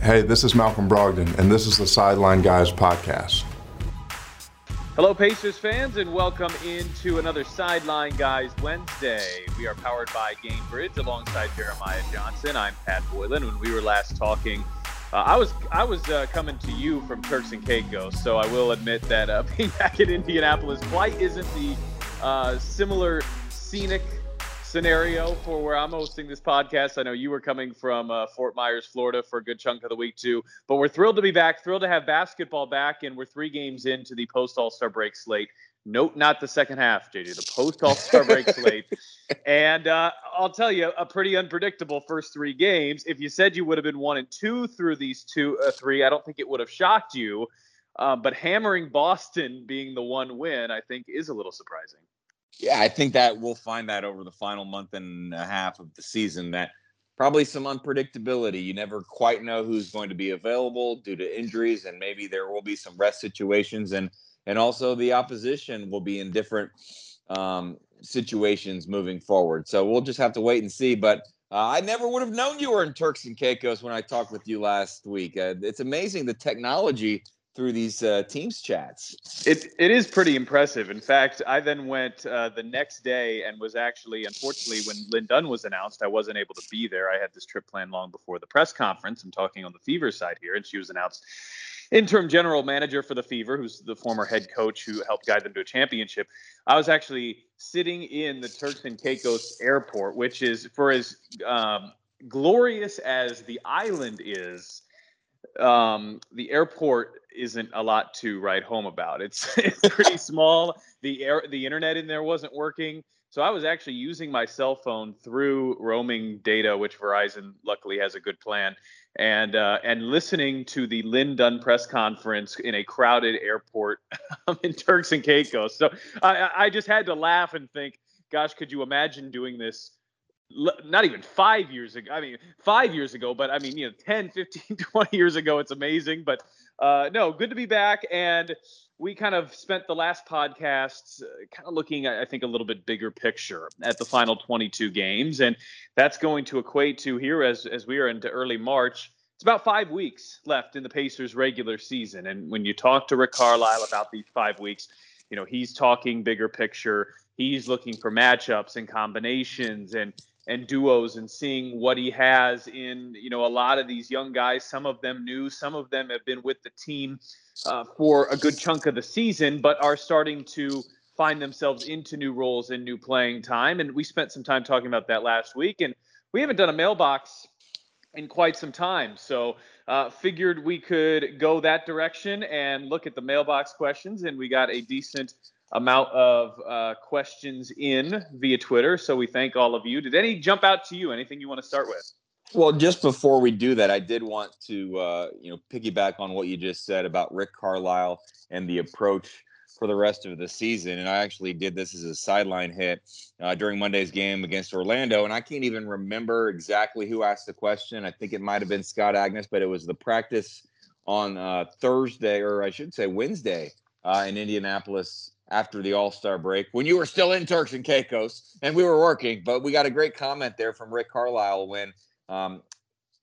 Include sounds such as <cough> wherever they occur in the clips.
Hey, this is Malcolm Brogdon, and this is the Sideline Guys podcast. Hello, Pacers fans, and welcome into another Sideline Guys Wednesday. We are powered by Gainbridge alongside Jeremiah Johnson. I'm Pat Boylan. When we were last talking, uh, I was I was uh, coming to you from Turks and Caicos, so I will admit that uh, <laughs> being back in Indianapolis quite isn't the uh, similar scenic scenario for where I'm hosting this podcast. I know you were coming from uh, Fort Myers, Florida for a good chunk of the week too, but we're thrilled to be back, thrilled to have basketball back, and we're three games into the post All Star break slate. Note not the second half, JJ, the post All Star break <laughs> slate. And uh, I'll tell you, a pretty unpredictable first three games. If you said you would have been one and two through these two, uh, three, I don't think it would have shocked you. Uh, but hammering Boston being the one win, I think, is a little surprising. Yeah, I think that we'll find that over the final month and a half of the season that probably some unpredictability. You never quite know who's going to be available due to injuries, and maybe there will be some rest situations, and and also the opposition will be in different um, situations moving forward. So we'll just have to wait and see. But uh, I never would have known you were in Turks and Caicos when I talked with you last week. Uh, it's amazing the technology through these uh, Teams chats. It it is pretty impressive. In fact, I then went uh, the next day and was actually, unfortunately, when Lin Dunn was announced, I wasn't able to be there. I had this trip planned long before the press conference. I'm talking on the Fever side here, and she was announced interim general manager for the Fever, who's the former head coach who helped guide them to a championship. I was actually sitting in the Turks and Caicos airport, which is for as um, glorious as the island is um, the airport isn't a lot to write home about. It's <laughs> it's pretty <laughs> small. The air the internet in there wasn't working. So I was actually using my cell phone through roaming data, which Verizon luckily has a good plan, and uh, and listening to the Lin Dunn press conference in a crowded airport <laughs> in Turks and Caicos. So I, I just had to laugh and think, gosh, could you imagine doing this not even five years ago. I mean, five years ago, but I mean, you know, 10, 15, <laughs> 20 years ago. It's amazing. But uh, no, good to be back. And we kind of spent the last podcast uh, kind of looking, I think, a little bit bigger picture at the final 22 games. And that's going to equate to here as, as we are into early March. It's about five weeks left in the Pacers regular season. And when you talk to Rick Carlisle about these five weeks, you know, he's talking bigger picture. He's looking for matchups and combinations and and duos and seeing what he has in you know a lot of these young guys. Some of them new some of them have been with the team uh, for a good chunk of the season but are starting to find themselves into new roles and new playing time. And we spent some time talking about that last week and we haven't done a mailbox in quite some time. So uh, figured we could go that direction and look at the mailbox questions and we got a decent amount of uh, questions in via Twitter. So we thank all of you. Did any jump out to you? Anything you want to start with? Well, just before we do that, I did want to uh, you know piggyback on what you just said about Rick Carlisle and the approach for the rest of the season. And I actually did this as a sideline hit uh, during Monday's game against Orlando. And I can't even remember exactly who asked the question. I think it might have been Scott Agness, but it was the practice on uh, Thursday, or I should say Wednesday, uh, in Indianapolis after the All Star break when you were still in Turks and Caicos and we were working. But we got a great comment there from Rick Carlisle when um,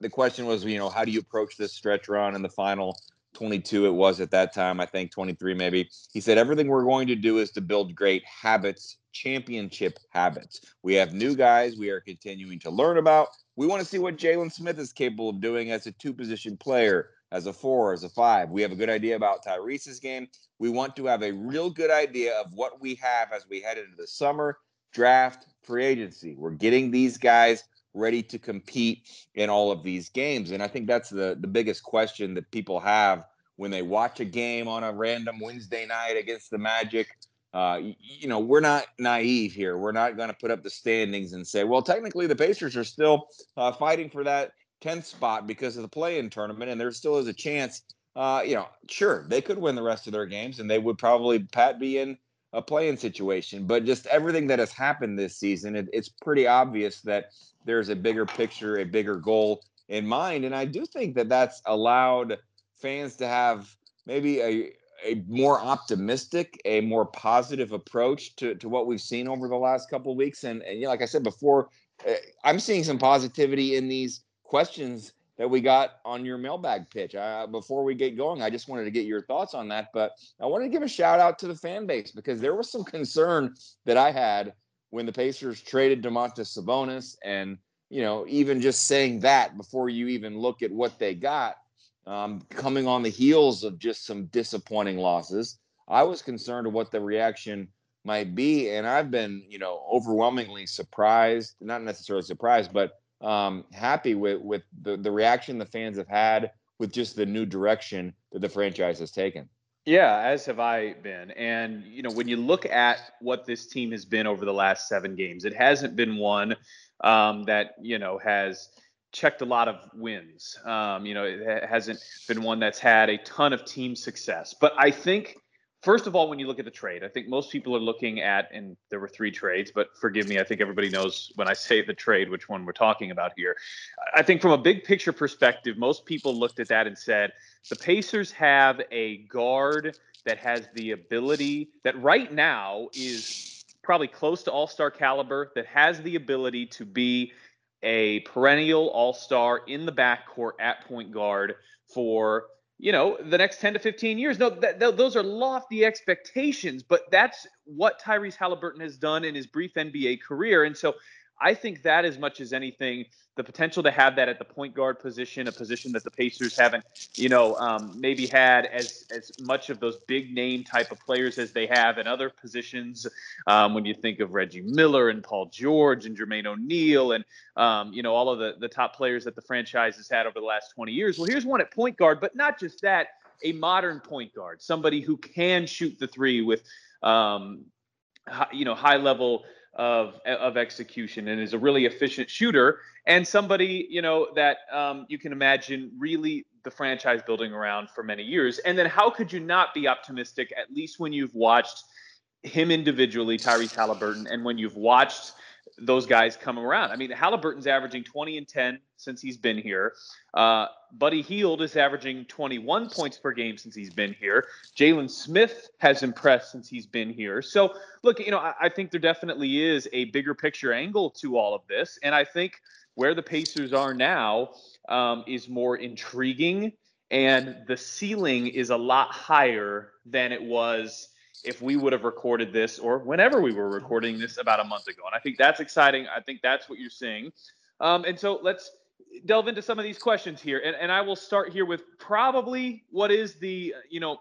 the question was, you know, how do you approach this stretch run in the final 22? It was at that time, I think 23 maybe. He said, everything we're going to do is to build great habits, championship habits. We have new guys we are continuing to learn about. We want to see what Jalen Smith is capable of doing as a two position player as a four, as a five. We have a good idea about Tyrese's game. We want to have a real good idea of what we have as we head into the summer draft, free agency. We're getting these guys ready to compete in all of these games. And I think that's the, the biggest question that people have when they watch a game on a random Wednesday night against the Magic. Uh, you, know, we're not naive here. We're not going to put up the standings and say, well, technically the Pacers are still uh, fighting for that 10th spot because of the play-in tournament, and there still is a chance. Uh, you know, sure, they could win the rest of their games, and they would probably Pat be in a play-in situation. But just everything that has happened this season, it, it's pretty obvious that there's a bigger picture, a bigger goal in mind, and I do think that that's allowed fans to have maybe a a more optimistic, a more positive approach to, to what we've seen over the last couple of weeks. And, and you know, like I said before, eh, I'm seeing some positivity in these questions that we got on your mailbag pitch. Uh, before we get going, I just wanted to get your thoughts on that. But I wanted to give a shout out to the fan base because there was some concern that I had when the Pacers traded Domantas Sabonis, and you know, even just saying that before you even look at what they got, um, coming on the heels of just some disappointing losses, I was concerned of what the reaction might be, and I've been, you know, overwhelmingly surprised, not necessarily surprised, but um, happy with with the the reaction the fans have had with just the new direction that the franchise has taken. Yeah, as have I been. And, you know, when you look at what this team has been over the last seven games, it hasn't been one um, that, you know, has checked a lot of wins. Um, you know, it hasn't been one that's had a ton of team success. But I think First of all, when you look at the trade, I think most people are looking at, and there were three trades, but forgive me, I think everybody knows when I <laughs> say the trade, which one we're talking about here. I think from a big picture perspective, most people looked at that and said, the Pacers have a guard that has the ability that right now is probably close to all star caliber, that has the ability to be a perennial all star in the backcourt at point guard for you know, the next 10 to 15 years. No, that, th- those are lofty expectations, but that's what Tyrese Halliburton has done in his brief NBA career. And so I think that as much as anything, the potential to have that at the point guard position, a position that the Pacers haven't, you know, um, maybe had as as much of those big name type of players as they have in other positions. Um, when you think of Reggie Miller and Paul George and Jermaine O'Neal and um, you know all of the the top players that the franchise has had over the last 20 years. Well, here's one at point guard, but not just that, a modern point guard, somebody who can shoot the three with, um, you know, high level of of execution and is a really efficient shooter and somebody you know that um, you can imagine really the franchise building around for many years. And then how could you not be optimistic at least when you've watched him individually, Tyrese Halliburton, and when you've watched those guys come around. I mean, Halliburton's averaging 20 and 10 since he's been here. Uh, Buddy Hield is averaging 21 points per game since he's been here. Jalen Smith has impressed since he's been here. So, look, you know, I, I think there definitely is a bigger picture angle to all of this. And I think where the Pacers are now um, is more intriguing. And the ceiling is a lot higher than it was if we would have recorded this or whenever we were recording this about a month ago. And I think that's exciting. I think that's what you're seeing. Um, and so let's delve into some of these questions here. And, and I will start here with probably what is the, you know,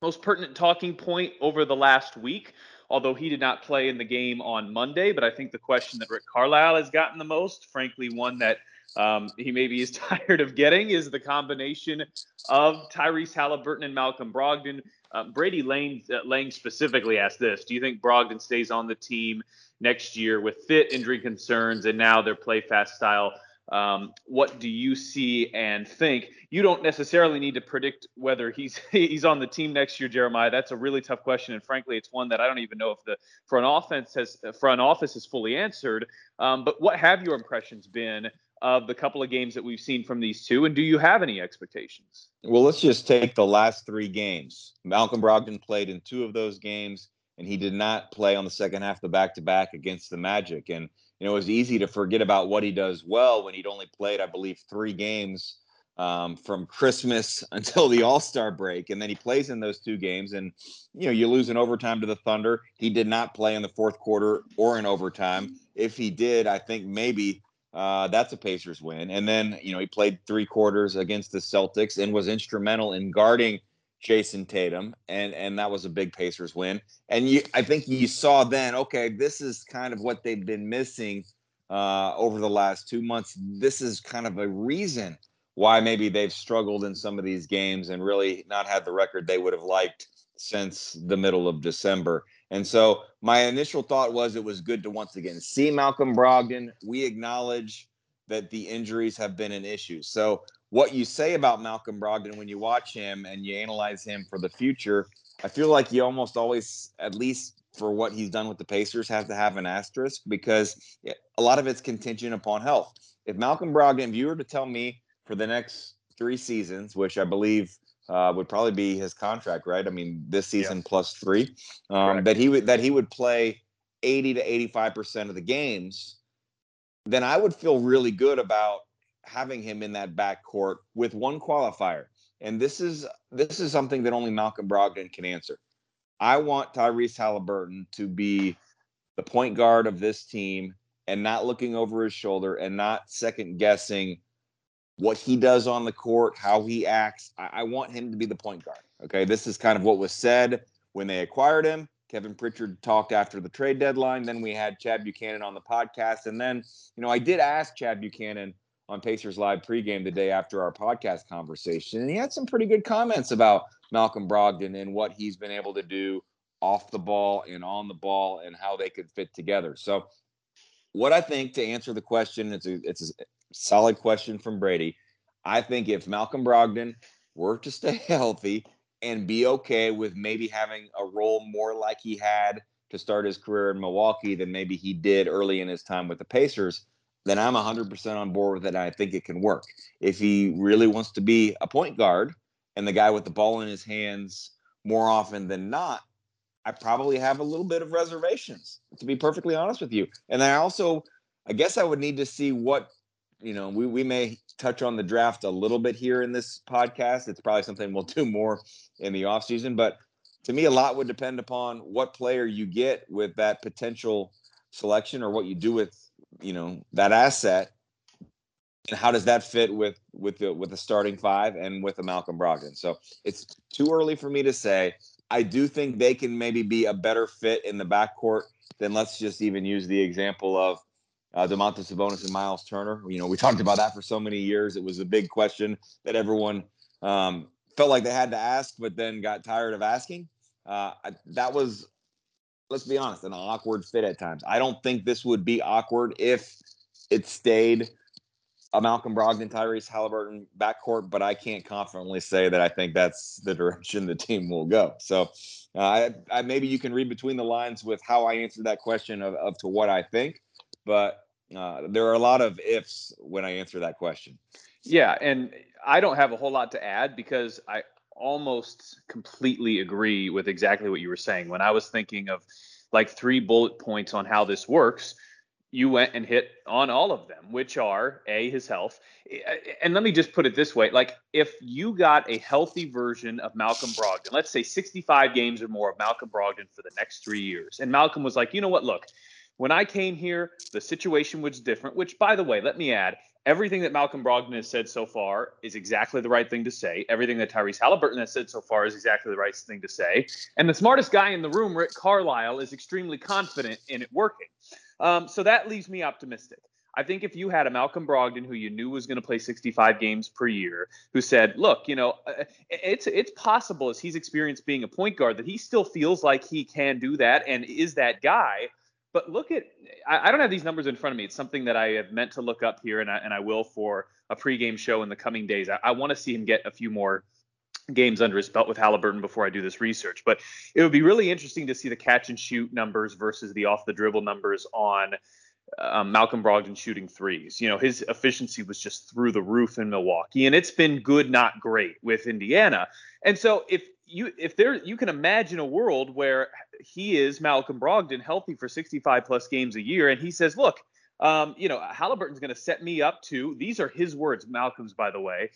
most pertinent talking point over the last week, although he did not play in the game on Monday. But I think the question that Rick Carlisle has gotten the most, frankly, one that um, he maybe is <laughs> tired of getting, is the combination of Tyrese Halliburton and Malcolm Brogdon. Uh, Brady Lane, uh, Lang specifically asked this Do you think Brogdon stays on the team next year with fit injury concerns and now their play fast style? Um, what do you see and think? You don't necessarily need to predict whether he's <laughs> he's on the team next year, Jeremiah. That's a really tough question, and frankly, it's one that I don't even know if the front offense has front office has fully answered. Um, but what have your impressions been of the couple of games that we've seen from these two, and do you have any expectations? Well, let's just take the last three games. Malcolm Brogdon played in two of those games, and he did not play on the second half, the back to back against the Magic. And you know, it was easy to forget about what he does well when he'd only played, I believe, three games um, from Christmas <laughs> until the All Star break, and then he plays in those two games, and you know, you lose in overtime to the Thunder. He did not play in the fourth quarter or in overtime. If he did, I think maybe uh, that's a Pacers win. And then, you know, he played three quarters against the Celtics and was instrumental in guarding Jayson Tatum, and and that was a big Pacers win. And you, I think you saw then, okay, this is kind of what they've been missing uh, over the last two months. This is kind of a reason why maybe they've struggled in some of these games and really not had the record they would have liked since the middle of December. And so my initial thought was it was good to once again see Malcolm Brogdon. We acknowledge that the injuries have been an issue. So what you say about Malcolm Brogdon when you watch him and you analyze him for the future, I feel like you almost always, at least for what he's done with the Pacers, have to have an asterisk because a lot of it's contingent upon health. If Malcolm Brogdon, if you were to tell me for the next three seasons, which I believe uh, would probably be his contract, right? I mean, this season yeah. plus three. Um, that he would that he would play eighty to eighty five percent of the games. Then I would feel really good about having him in that backcourt with one qualifier. And this is this is something that only Malcolm Brogdon can answer. I want Tyrese Halliburton to be the point guard of this team and not looking over his shoulder and not second guessing what he does on the court, how he acts. I, I, want him to be the point guard. Okay. This is kind of what was said when they acquired him. Kevin Pritchard talked after the trade deadline. Then we had Chad Buchanan on the podcast. And then, you know, I did ask Chad Buchanan on Pacers Live pregame the day after our podcast conversation. And he had some pretty good comments about Malcolm Brogdon and what he's been able to do off the ball and on the ball and how they could fit together. So, what I think to answer the question, it's a it's a solid question from Brady. I think if Malcolm Brogdon were to <laughs> stay healthy and be okay with maybe having a role more like he had to start his career in Milwaukee than maybe he did early in his time with the Pacers, then I'm 100% on board with it. And I think it can work. If he really wants to be a point guard and the guy with the ball in his hands more often than not, I probably have a little bit of reservations, to be perfectly honest with you. And I also, I guess I would need to see what you know, we, we may touch on the draft a little bit here in this podcast. It's probably something we'll do more in the offseason. But to me, a lot would depend upon what player you get with that potential selection or what you do with, you know, that asset. And how does that fit with with the with the starting five and with the Malcolm Brogdon? So it's too early for me to say. I do think they can maybe be a better fit in the backcourt than let's just even use the example of uh, Domantas Sabonis and Miles Turner. You know, we talked about that for so many years. It was a big question that everyone um, felt like they had to ask, but then got tired of asking. Uh, I, that was, let's be honest, an awkward fit at times. I don't think this would be awkward if it stayed a Malcolm Brogdon, Tyrese Halliburton backcourt, but I can't confidently say that I think that's the direction the team will go. So, uh, I, I, maybe you can read between the lines with how I answered that question of, of to what I think but uh, there are a lot of ifs when I answer that question. Yeah, and I don't have a whole lot to add because I almost completely agree with exactly what you were saying. When I was thinking of like three bullet points on how this works, you went and hit on all of them, which are A, his health. And let me just put it this way like, if you got a healthy version of Malcolm Brogdon, let's say 65 games or more of Malcolm Brogdon for the next three years, and Malcolm was like, you know what, look, when I came here, the situation was different, which, by the way, let me add, everything that Malcolm Brogdon has said so far is exactly the right thing to say. Everything that Tyrese Halliburton has said so far is exactly the right thing to say. And the smartest guy in the room, Rick Carlisle, is extremely confident in it working. Um, so that leaves me optimistic. I think if you had a Malcolm Brogdon who you knew was going to play 65 games per year, who said, "Look, you know, uh, it's it's possible as he's experienced being a point guard that he still feels like he can do that and is that guy." But look at, I, I, don't have these numbers in front of me. It's something that I have meant to look up here, and I, and I will for a pregame show in the coming days. I, I want to see him get a few more games under his belt with Halliburton before I do this research. But it would be really interesting to see the catch and shoot numbers versus the off the dribble numbers on um, Malcolm Brogdon shooting threes. You know, his efficiency was just through the roof in Milwaukee, and it's been good, not great with Indiana. And so if you if there you can imagine a world where he is Malcolm Brogdon healthy for 65 plus games a year, and he says, look. Um, you know, Halliburton's going to set me up to. These are his words, Malcolm's, by the way.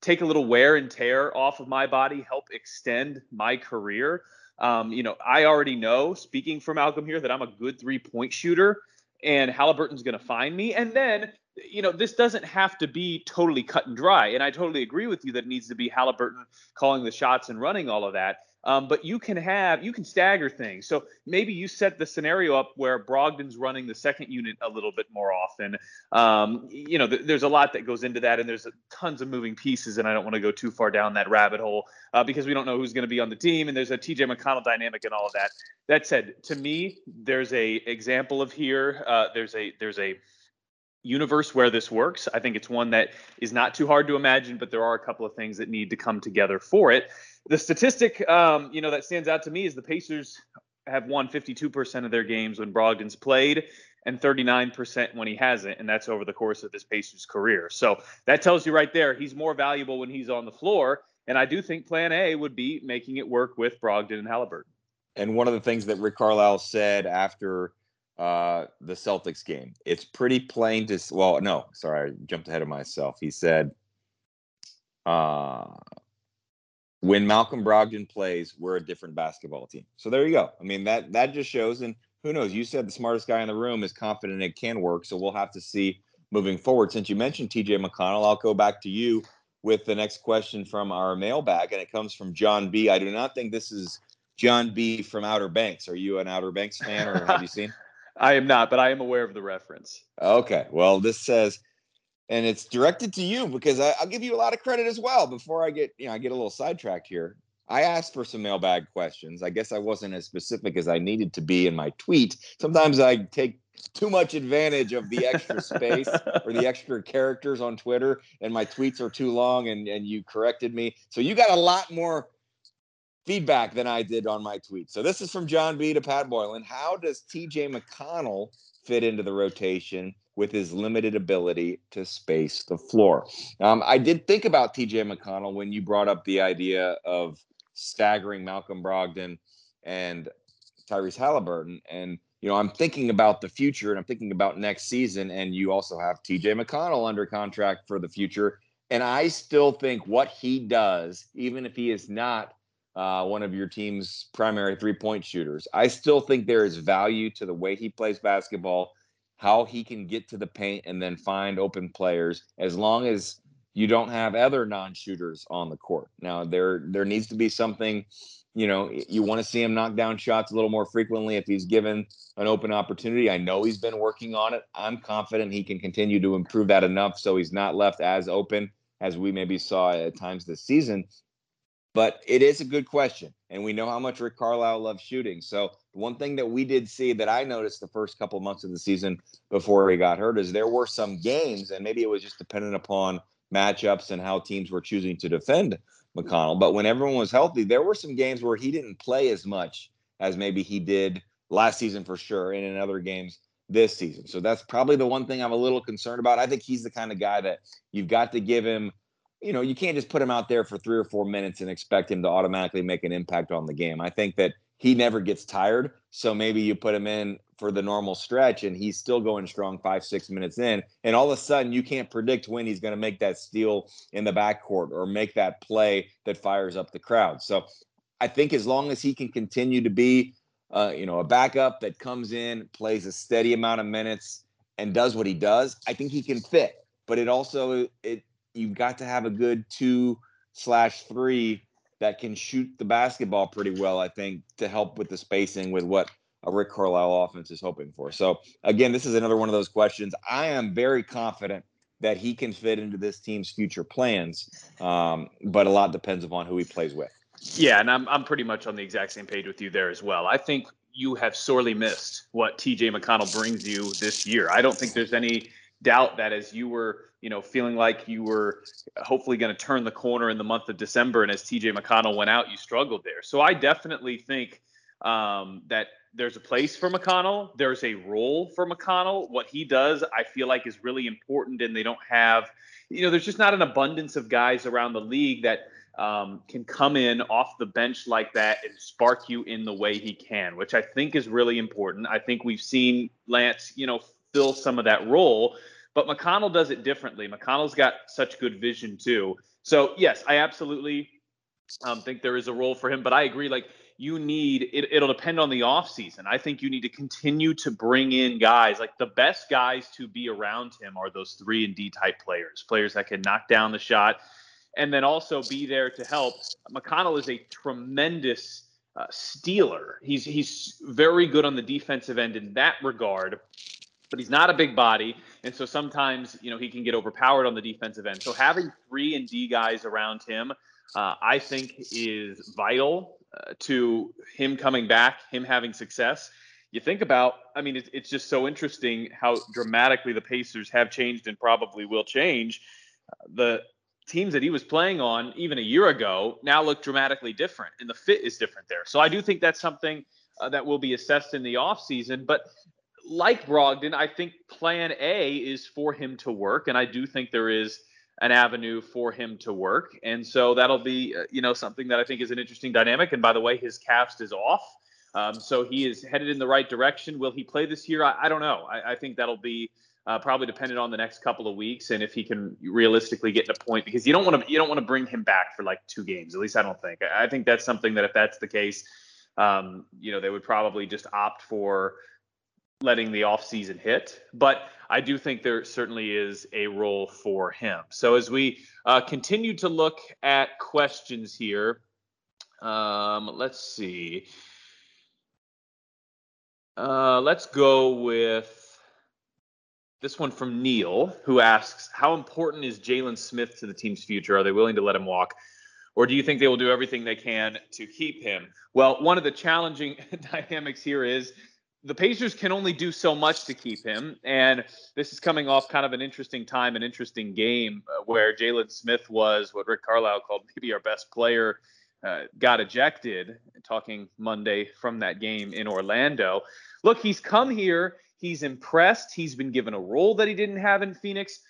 Take a little wear and tear off of my body, help extend my career. Um, you know, I already know, speaking for Malcolm here, that I'm a good three point shooter and Halliburton's going to find me. And then, you know, this doesn't have to be totally cut and dry. And I totally agree with you that it needs to be Halliburton calling the shots and running all of that. Um, but you can have you can stagger things. So maybe you set the scenario up where Brogdon's running the second unit a little bit more often. Um, you know, th- there's a lot that goes into that, and there's tons of moving pieces, and I don't want to go too far down that rabbit hole uh, because we don't know who's going to be on the team, and there's a TJ McConnell dynamic and all of that. That said, to me, there's a example of here. Uh, there's a there's a universe where this works. I think it's one that is not too hard to imagine, but there are a couple of things that need to come together for it. The statistic, um, you know, that stands out to me is the Pacers have won 52% of their games when Brogdon's played and 39% when he hasn't, and that's over the course of this Pacers career. So that tells you right there he's more valuable when he's on the floor. And I do think Plan A would be making it work with Brogdon and Halliburton. And one of the things that Rick Carlisle said after uh, the Celtics game. It's pretty plain to well, no, sorry, I jumped ahead of myself. He said, uh, when Malcolm Brogdon plays, we're a different basketball team. So there you go. I mean that that just shows, and who knows? You said the smartest guy in the room is confident it can work. So we'll have to see moving forward. Since you mentioned TJ McConnell, I'll go back to you with the next question from our mailbag, and it comes from John B. I do not think this is John B. from Outer Banks. Are you an Outer Banks fan, or have you seen? I am not, but I am aware of the reference. Okay. Well, this says, and it's directed to you because I, will give you a lot of credit as well. Before I get, you know, I get a little sidetracked here. I asked for some mailbag questions. I guess I wasn't as specific as I needed to be in my tweet. Sometimes I take too much advantage of the extra <laughs> space or the extra characters on Twitter, and my tweets are too long, and, and you corrected me. So you got a lot more feedback than I did on my tweet. So this is from John B to Pat Boylan. How does TJ McConnell fit into the rotation with his limited ability to space the floor? Um, I did think about TJ McConnell when you brought up the idea of staggering Malcolm Brogdon and Tyrese Halliburton. And, you know, I'm thinking about the future and I'm thinking about next season. And you also have TJ McConnell under contract for the future. And I still think what he does, even if he is not uh, one of your team's primary three point shooters. I still think there is value to the way he plays basketball, how he can get to the paint and then find open players, as long as you don't have other non shooters on the court. Now, there there needs to be something. You know, you want to see him knock down shots a little more frequently if he's given an open opportunity. I know he's been working on it. I'm confident he can continue to improve that enough so he's not left as open as we maybe saw at times this season. But it is a good question. And we know how much Rick Carlisle loves shooting. So one thing that we did see that I noticed the first couple months of the season before he got hurt is there were some games, and maybe it was just dependent upon matchups and how teams were choosing to defend McConnell. But when everyone was healthy, there were some games where he didn't play as much as maybe he did last season for sure, and in other games this season. So that's probably the one thing I'm a little concerned about. I think he's the kind of guy that you've got to give him you know, you can't just put him out there for three or four minutes and expect him to automatically make an impact on the game. I think that he never gets tired. So maybe you put him in for the normal stretch and he's still going strong five, six minutes in. And all of a sudden, you can't predict when he's going to make that steal in the backcourt or make that play that fires up the crowd. So I think as long as he can continue to be, uh, you know, a backup that comes in, plays a steady amount of minutes, and does what he does, I think he can fit. But it also it you've got to have a good two slash three that can shoot the basketball pretty well, I think, to help with the spacing with what a Rick Carlisle offense is hoping for. So again, this is another one of those questions. I am very confident that he can fit into this team's future plans, um, but a lot depends upon who he plays with. Yeah, and I'm I'm pretty much on the exact same page with you there as well. I think you have sorely missed what TJ McConnell brings you this year. I don't think there's any doubt that as you were you know, feeling like you were hopefully going to turn the corner in the month of December. And as TJ McConnell went out, you struggled there. So I definitely think um, that there's a place for McConnell. There's a role for McConnell. What he does, I feel like, is really important. And they don't have, you know, there's just not an abundance of guys around the league that um, can come in off the bench like that and spark you in the way he can, which I think is really important. I think we've seen Lance, you know, fill some of that role. But McConnell does it differently. McConnell's got such good vision too. So yes, I absolutely um, think there is a role for him. But I agree. Like you need it, it'll depend on the offseason. I think you need to continue to bring in guys like the best guys to be around him are those three and D type players, players that can knock down the shot and then also be there to help. McConnell is a tremendous uh, stealer. He's he's very good on the defensive end in that regard but he's not a big body. And so sometimes, you know, he can get overpowered on the defensive end. So having three and D guys around him, uh, I think is vital uh, to him coming back, him having success. You think about, I mean, it's, it's just so interesting how dramatically the Pacers have changed and probably will change. Uh, the teams that he was playing on even a year ago now look dramatically different, and the fit is different there. So I do think that's something uh, that will be assessed in the offseason. But like Brogdon, I think plan A is for him to work. And I do think there is an avenue for him to work. And so that'll be, uh, you know, something that I think is an interesting dynamic. And by the way, his cast is off. Um, so he is headed in the right direction. Will he play this year? I, I don't know. I, I, think that'll be uh, probably dependent on the next couple of weeks and if he can realistically get to a point because you don't want to you don't want to bring him back for like two games. At least I don't think. I think that's something that if that's the case, um, you know, they would probably just opt for letting the offseason hit. But I do think there certainly is a role for him. So as we uh, continue to look at questions here, um, let's see. Uh, let's go with this one from Neil, who asks, "How important is Jalen Smith to the team's future? Are they willing to let him walk, or do you think they will do everything they can to keep him?" Well, one of the challenging <laughs> dynamics here is the Pacers can only do so much to keep him. And this is coming off kind of an interesting time, an interesting game uh, where Jalen Smith was what Rick Carlisle called <laughs> maybe our best player, uh, got ejected. Talking Monday from that game in Orlando. Look, he's come here. He's impressed. He's been given a role that he didn't have in Phoenix.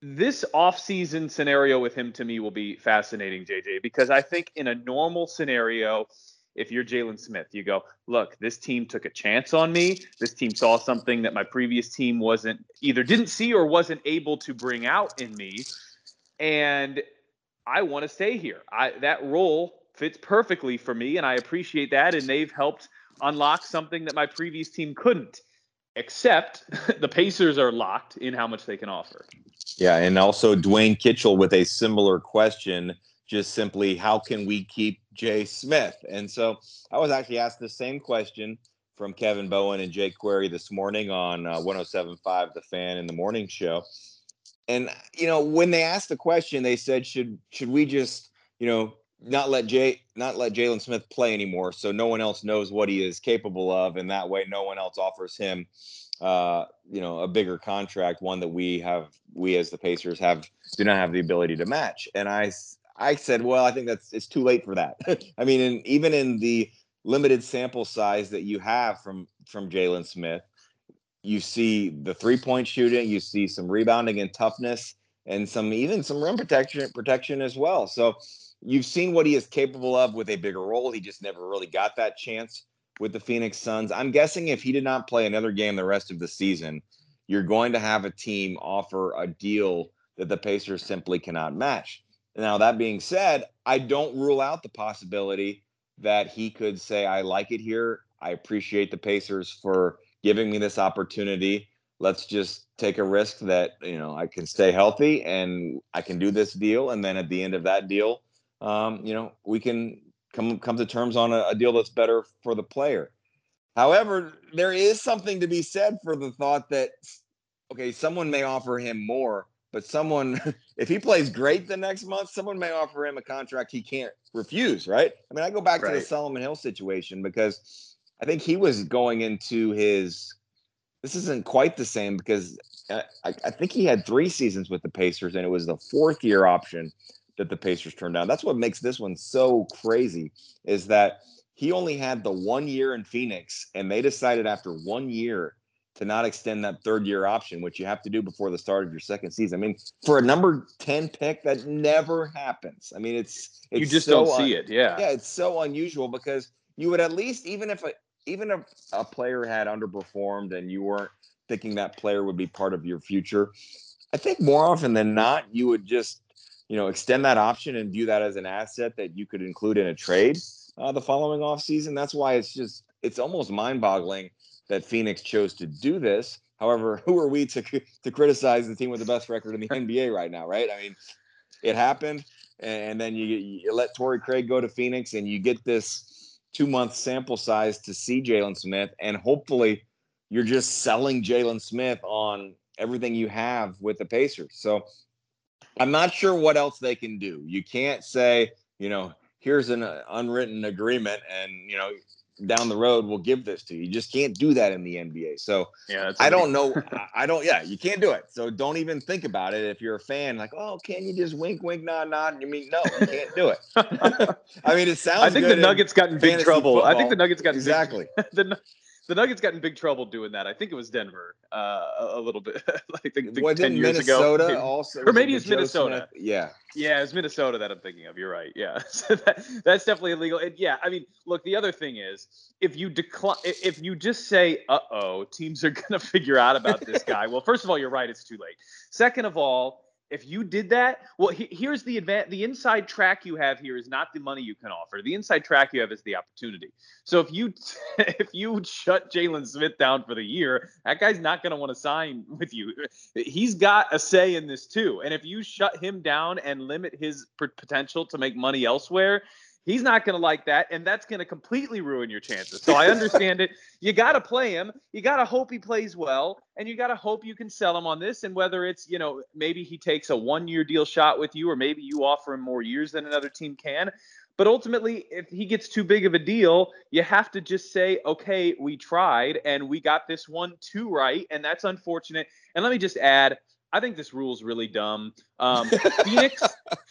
This offseason scenario with him to me will be fascinating, JJ, because I think in a normal scenario, if you're Jalen Smith, you go, look, this team took a chance on me. This team saw something that my previous team wasn't either didn't see or wasn't able to bring out in me. And I want to stay here. I that role fits perfectly for me, and I appreciate that. And they've helped unlock something that my previous team couldn't. Except <laughs> the Pacers are locked in how much they can offer. Yeah, and also Dwayne Kitchell with a similar question just simply how can we keep Jay Smith? And so I was actually asked the same question from Kevin Bowen and Jake Query this morning on uh, 107.5 The Fan in the morning show. And you know, when they asked the question, they said, "Should should we just, you know, not let Jay not let Jalen Smith play anymore, so no one else knows what he is capable of, and that way no one else offers him, uh, you know, a bigger contract, one that we have, we as the Pacers have do not have the ability to match." And I I said, well, I think that's it's too late for that. <laughs> I mean, and even in the limited sample size that you have from from Jalen Smith, you see the three point shooting, you see some rebounding and toughness, and some even some rim protection protection as well. So you've seen what he is capable of with a bigger role. He just never really got that chance with the Phoenix Suns. I'm guessing if he did not play another game the rest of the season, you're going to have a team offer a deal that the Pacers simply cannot match. Now, that being said, I don't rule out the possibility that he could say, I like it here. I appreciate the Pacers for giving me this opportunity. Let's just take a risk that, you know, I can stay healthy and I can do this deal. And then at the end of that deal, um, you know, we can come come to terms on a, a deal that's better for the player. However, there is something to be said for the thought that, okay, someone may offer him more but someone, <laughs> if he plays great the next month, someone may offer him a contract he can't refuse, right? I mean, I go back right. to the Solomon Hill situation because I think he was going into his. This isn't quite the same because uh, I, I think he had three seasons with the Pacers, and it was the fourth year option that the Pacers turned down. That's what makes this one so crazy is that he only had the one year in Phoenix, and they decided after one year to not extend that third year option, which you have to do before the start of your second season. I mean, for a number 10 pick, that never happens. I mean, it's, it's you just so don't see it. Yeah. Yeah. It's so unusual because you would at least, even if a, even if a player had underperformed and you weren't thinking that player would be part of your future, I think more often than not, you would just, you know, extend that option and view that as an asset that you could include in a trade uh, the following off season. That's why it's just, it's almost mind boggling that Phoenix chose to do this. However, <laughs> who are we to to criticize the team with the best record in the <laughs> NBA right now, right? I mean, it happened, and then you, you let Torrey Craig go to Phoenix, and you get this two month sample size to see Jalen Smith, and hopefully, you're just selling Jalen Smith on everything you have with the Pacers. So, I'm not sure what else they can do. You can't say, you know, here's an uh, unwritten agreement, and you know down the road will give this to you. You just can't do that in the NBA. So yeah, I don't know. <laughs> I don't. Yeah, you can't do it. So don't even think about it. If you're a fan, like, oh, can you just wink, wink, nod, nod? You mean no, you can't do it. <laughs> I mean, it sounds. I think the Nuggets got in big trouble. Football. I think the Nuggets got exactly. <laughs> the, the Nuggets got in big trouble doing that. I think it was Denver uh, a, little bit. <laughs> I think, was ten years Minnesota ago, also, or maybe it's Minnesota. Smith? Yeah, yeah, it's Minnesota that I'm thinking of. You're right. Yeah, <laughs> so that, that's definitely illegal. And yeah, I mean, look, the other thing is if you decline, if you just say, "Uh oh, teams are gonna <laughs> figure out about this guy." well, first of all, you're right. It's too late. Second of all if you did that, well, he, here's the advan- the inside track you have here is not the money you can offer. The inside track you have is the opportunity. So if you <laughs> if you shut Jalen Smith down for the year, that guy's not going to want to sign with you. <laughs> He's got a say in this too. And if you shut him down and limit his potential to make money elsewhere, He's not going to like that, and that's going to completely ruin your chances. So I understand it. <laughs> You got to play him. You got to hope he plays well, and you got to hope you can sell him on this. And whether it's you know maybe he takes a one-year deal shot with you, or maybe you offer him more years than another team can. But ultimately, if he gets too big of a deal, you have to just say, okay, we tried and we got this one too right, and that's unfortunate. And let me just add I think this rule is really dumb. Um, <laughs> Phoenix,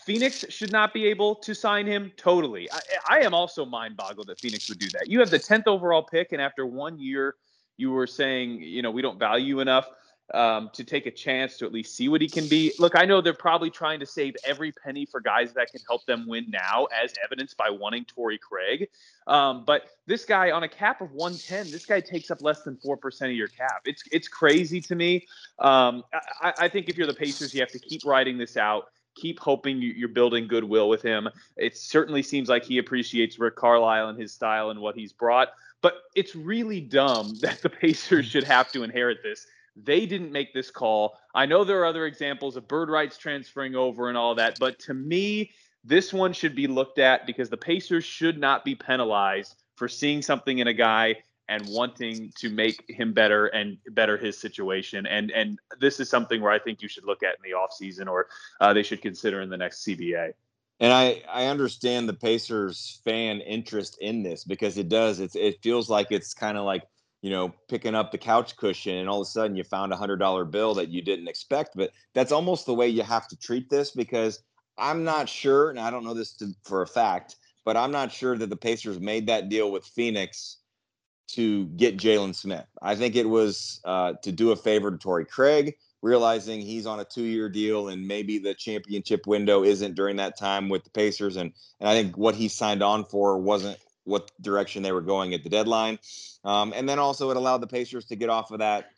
Phoenix should not be able to sign him. Totally, I, I am also mind boggled that Phoenix would do that. You have the tenth overall pick, and after one year, you were saying, you know, we don't value enough um, to take a chance to at least see what he can be. Look, I know they're probably trying to save every penny for guys that can help them win now, as evidenced by wanting Torrey Craig. Um, but this guy on a cap of 110, this guy takes up less than four percent of your cap. It's it's crazy to me. Um, I, I think if you're the Pacers, you have to keep riding this out keep hoping you're building goodwill with him. It certainly seems like he appreciates Rick Carlisle and his style and what he's brought, but it's really dumb <laughs> that the Pacers should have to inherit this. They didn't make this call. I know there are other examples of bird rights transferring over and all that, but to me, this one should be looked at because the Pacers should not be penalized for seeing something in a guy and wanting to make him better and better his situation. And and this is something where I think you should look at in the offseason or uh, they should consider in the next CBA. And I, I understand the Pacers fan interest in this because it does. It's it feels like it's kind of like you know, picking up the couch cushion and all of a sudden you found a hundred dollar bill that you didn't expect. But that's almost the way you have to treat this because I'm not sure, and I don't know this to, for a fact, but I'm not sure that the Pacers made that deal with Phoenix to get Jalen Smith. I think it was uh, to do a favor to Torrey Craig, realizing he's on a two year deal and maybe the championship window isn't during that time with the Pacers. And, and I think what he signed on for wasn't what direction they were going at the deadline. Um, and then also it allowed the Pacers to get off of that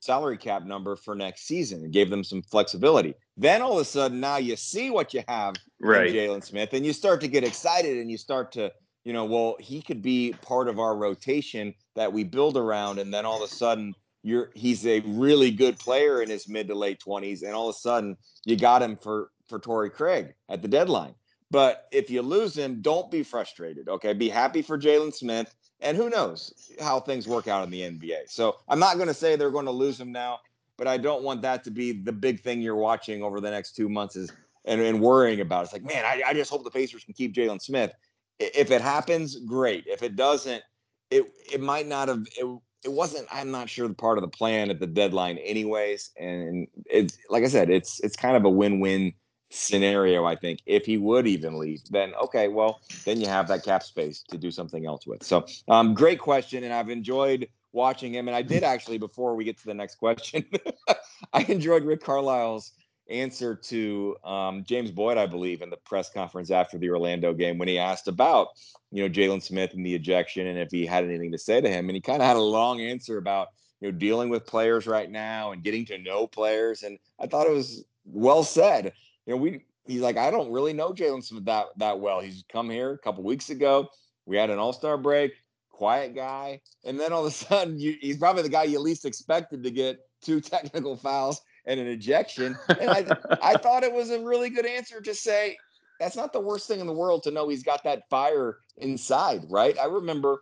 salary cap number for next season. It gave them some flexibility. Then all of a sudden, now you see what you have right. Jalen Smith, and you start to get excited and you start to, you know, well, he could be part of our rotation that we build around. And then all of a sudden, you're he's a really good player in his mid to late 20s, and all of a sudden you got him for for Torrey Craig at the deadline. But if you lose him, don't be frustrated. Okay. Be happy for Jalen Smith. And who knows how things work out in the NBA. So I'm not going to say they're going to lose him now, but I don't want that to be the big thing you're watching over the next two months is and, and worrying about. It's like, man, I, I just hope the Pacers can keep Jalen Smith. If it happens, great. If it doesn't, it it might not have it, it wasn't i'm not sure the part of the plan at the deadline anyways and it's like i said it's it's kind of a win-win scenario, I think, if he would even leave, then okay, well, then you have that cap space to do something else with. So, um, great question, and I've enjoyed watching him. And I did actually, before we get to the next question, <laughs> I enjoyed Rick Carlisle's answer to um, James Boyd, I believe, in the press conference after the Orlando game when he asked about, you know, Jalen Smith and the ejection and if he had anything to say to him. And he kind of had a long answer about, you know, dealing with players right now and getting to know players. And I thought it was well said you know, we he's like, I don't really know Jalen Smith that that well. He's come here a couple weeks ago. We had an All Star break, quiet guy, and then all of a <laughs> sudden, you, he's probably the guy you least expected to get two <laughs> technical fouls and an ejection. And I I <laughs> thought it was a really good answer to say that's not the worst thing in the world to know he's got that fire inside, right? I remember,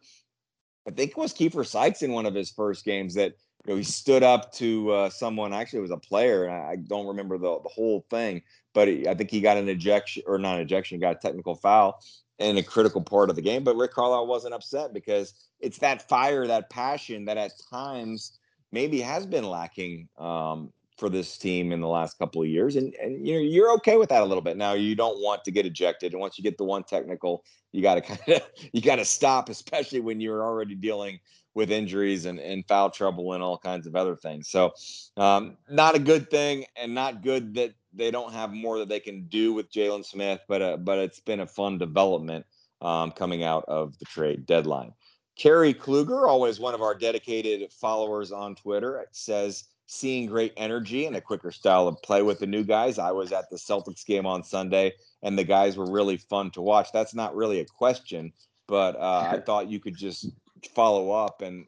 I think it was Keifer Sykes in one of his first games that you know, he stood up to uh, someone. Actually, it was a player, and I don't remember the the whole thing, but he, I think he got an ejection or not an ejection, got a technical foul in a critical part of the game. But Rick Carlisle wasn't upset because it's that fire, that passion that at times maybe has been lacking um, for this team in the last couple of years. And and you know you're okay with that a little bit. Now you don't want to get ejected, and once you get the one technical, you got to <laughs> kind of you got to stop, especially when you're already dealing with injuries and, and foul trouble and all kinds of other things. So, um, not a good thing, and not good that they don't have more that they can do with Jalen Smith. But uh, but it's been a fun development um, coming out of the trade deadline. Kerry Kluger, always one of our dedicated followers on Twitter, says seeing great energy and a quicker style of play with the new guys. I was at the Celtics game on Sunday, and the guys were really fun to watch. That's not really a question, but uh, I <laughs> thought you could just follow up and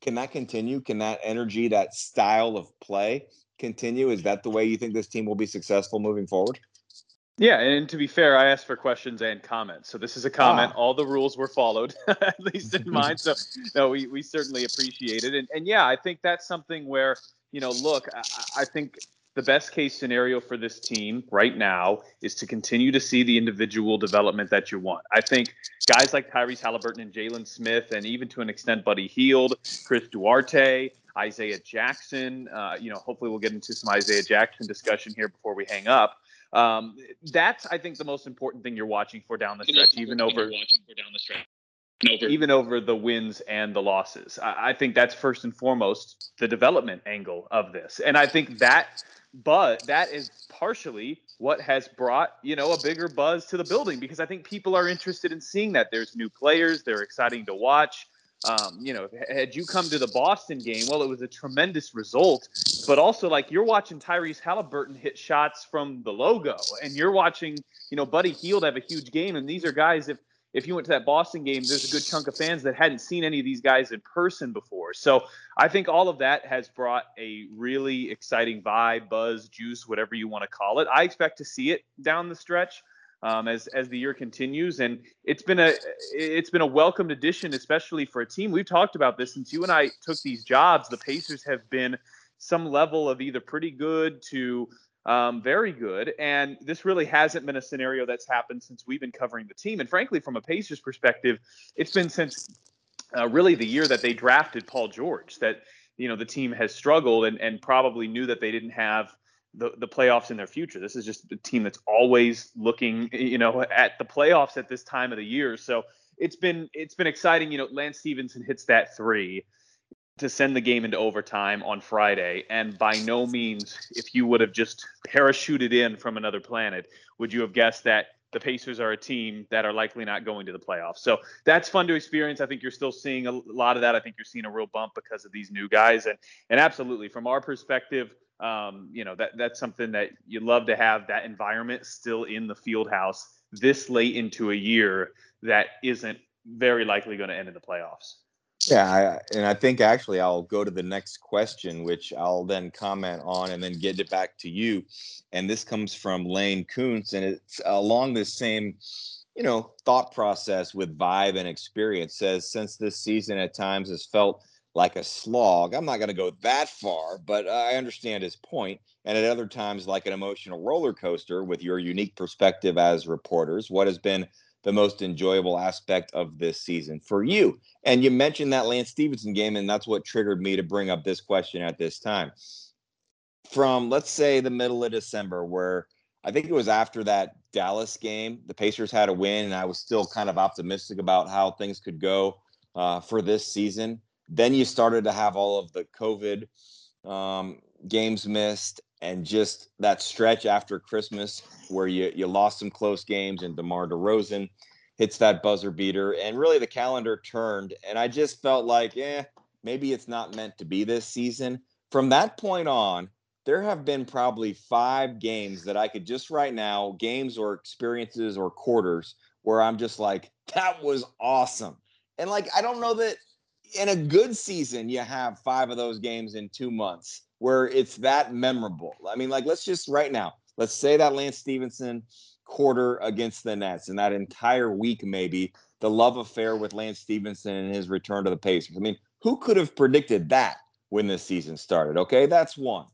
can that continue? Can that energy, that style of play continue? Is that the way you think this team will be successful moving forward? Yeah, and to be fair, I asked for questions and comments. So this is a comment. Ah. All the rules were followed, <laughs> at least in mine. So <laughs> no, we, we certainly appreciate it. And and yeah, I think that's something where, you know, look, I, I think the best case scenario for this team right now is to continue to see the individual development that you want. I think guys like Tyrese Halliburton and Jalen Smith, and even to an extent Buddy Hield, Chris Duarte, Isaiah Jackson. Uh, you know, hopefully we'll get into some Isaiah Jackson discussion here before we hang up. Um, that's I think the most important thing you're watching for down the stretch, even over Even over the wins and the losses. I, I think that's first and foremost the development angle of this. And I think that but that is partially what has brought you know a bigger buzz to the building because I think people are interested in seeing that there's new players, they're exciting to watch. Um, you know, had you come to the Boston game, well, it was a tremendous result, but also like you're watching Tyrese Halliburton hit shots from the logo, and you're watching, you know, Buddy Hield have a huge game, and these are guys if if you went to that Boston game, there's a good chunk of fans that hadn't seen any of these guys in person before. So I think all of that has brought a really exciting vibe, buzz, juice, whatever you want to call it. I expect to see it down the stretch um, as as the year continues, and it's been a it's been a welcomed addition, especially for a team. We've talked about this since you and I took these jobs. The Pacers have been some level of either pretty good to um, very good. And this really hasn't been a scenario that's happened since we've been covering the team. And frankly, from a Pacers perspective, it's been since uh, really the year that they drafted Paul George that you know the team has struggled and, and probably knew that they didn't have the, the playoffs in their future. This is just a team that's always looking, you know, at the playoffs at this time of the year. So it's been it's been exciting. You know, Lance Stephenson hits that three to send the game into overtime on Friday. And by no means, if you would have just parachuted in from another planet, would you have guessed that the Pacers are a team that are likely not going to the playoffs. So that's fun to experience. I think you're still seeing a lot of that. I think you're seeing a real bump because of these new guys. And and absolutely, from our perspective, um, you know that that's something that you love to have that environment still in the field house this late into a year that isn't very likely going to end in the playoffs. Yeah, I, and I think actually I'll go to the next question, which I'll then comment on and then get it back to you. And this comes from Lane Kuntz, and it's along the same, you know, thought process with vibe and experience. Says since this season at times has felt like a slog. I'm not going to go that far, but I understand his point. And at other times, like an emotional roller coaster with your unique perspective as reporters. What has been the most enjoyable aspect of this season for you? And you mentioned that Lance Stephenson game, and that's what triggered me to bring up this question at this time. From let's say the middle of December, where I think it was after that Dallas game, the Pacers had a win, and I was still kind of optimistic about how things could go uh, for this season. Then you started to have all of the COVID um, games missed, and just that stretch after Christmas where you you lost some close games and DeMar DeRozan hits that buzzer beater and really the calendar turned and I just felt like eh maybe it's not meant to be this season. From that point on, there have been probably 5 games that I could just right now, games or experiences or quarters where I'm just like that was awesome. And like I don't know that in a good season you have 5 of those games in 2 months where it's that memorable. I mean, like, let's just right now, let's say that Lance Stephenson quarter against the Nets and that entire week, maybe the love affair with Lance Stephenson and his return to the Pacers. I mean, who could have predicted that when this season started? Okay, that's one.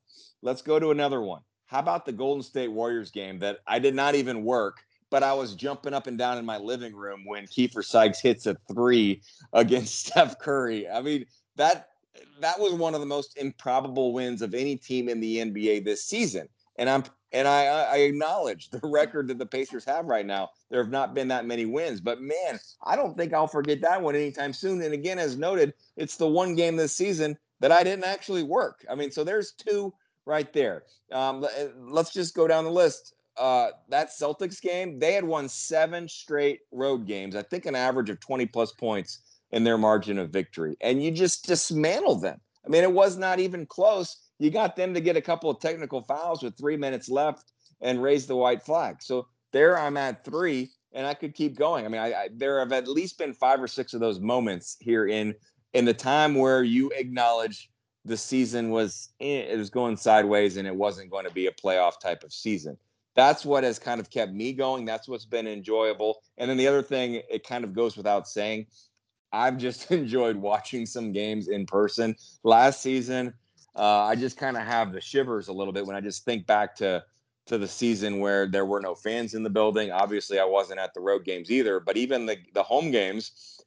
Let's go to another one. How about the Golden State Warriors game that I did not even work, but I was jumping up and down in my living room when Kiefer Sykes hits a three against <laughs> Steph Curry? I mean, that that was one of the most improbable wins of any team in the NBA this season. And I'm And I, I acknowledge the <laughs> record that the Pacers have right now. There have not been that many wins, but man, I don't think I'll forget that one anytime soon. And again, as noted, it's the one game this season that I didn't actually work. I mean, so there's two right there. Um, let's just go down the list. Uh, that Celtics game, they had won seven straight road games. I think an average of 20 plus points in their margin of victory. And you just dismantled them. I mean, it was not even close. You got them to get a couple of technical fouls with three minutes left and raise the white flag. So there I'm at three, and I could keep going. I mean, I, I, there have at least been five or six of those moments here in in the time where you acknowledge the season was eh, it was going sideways and it wasn't going to be a playoff type of season. That's what has kind of kept me going. That's what's been enjoyable. And then the other thing, it kind of goes without saying, I've just <laughs> enjoyed watching some games in person. Last season, uh, I just kind of have the shivers a little bit when I just think back to to the season where there were no fans in the building. Obviously, I wasn't at the road games either, but even the the home games,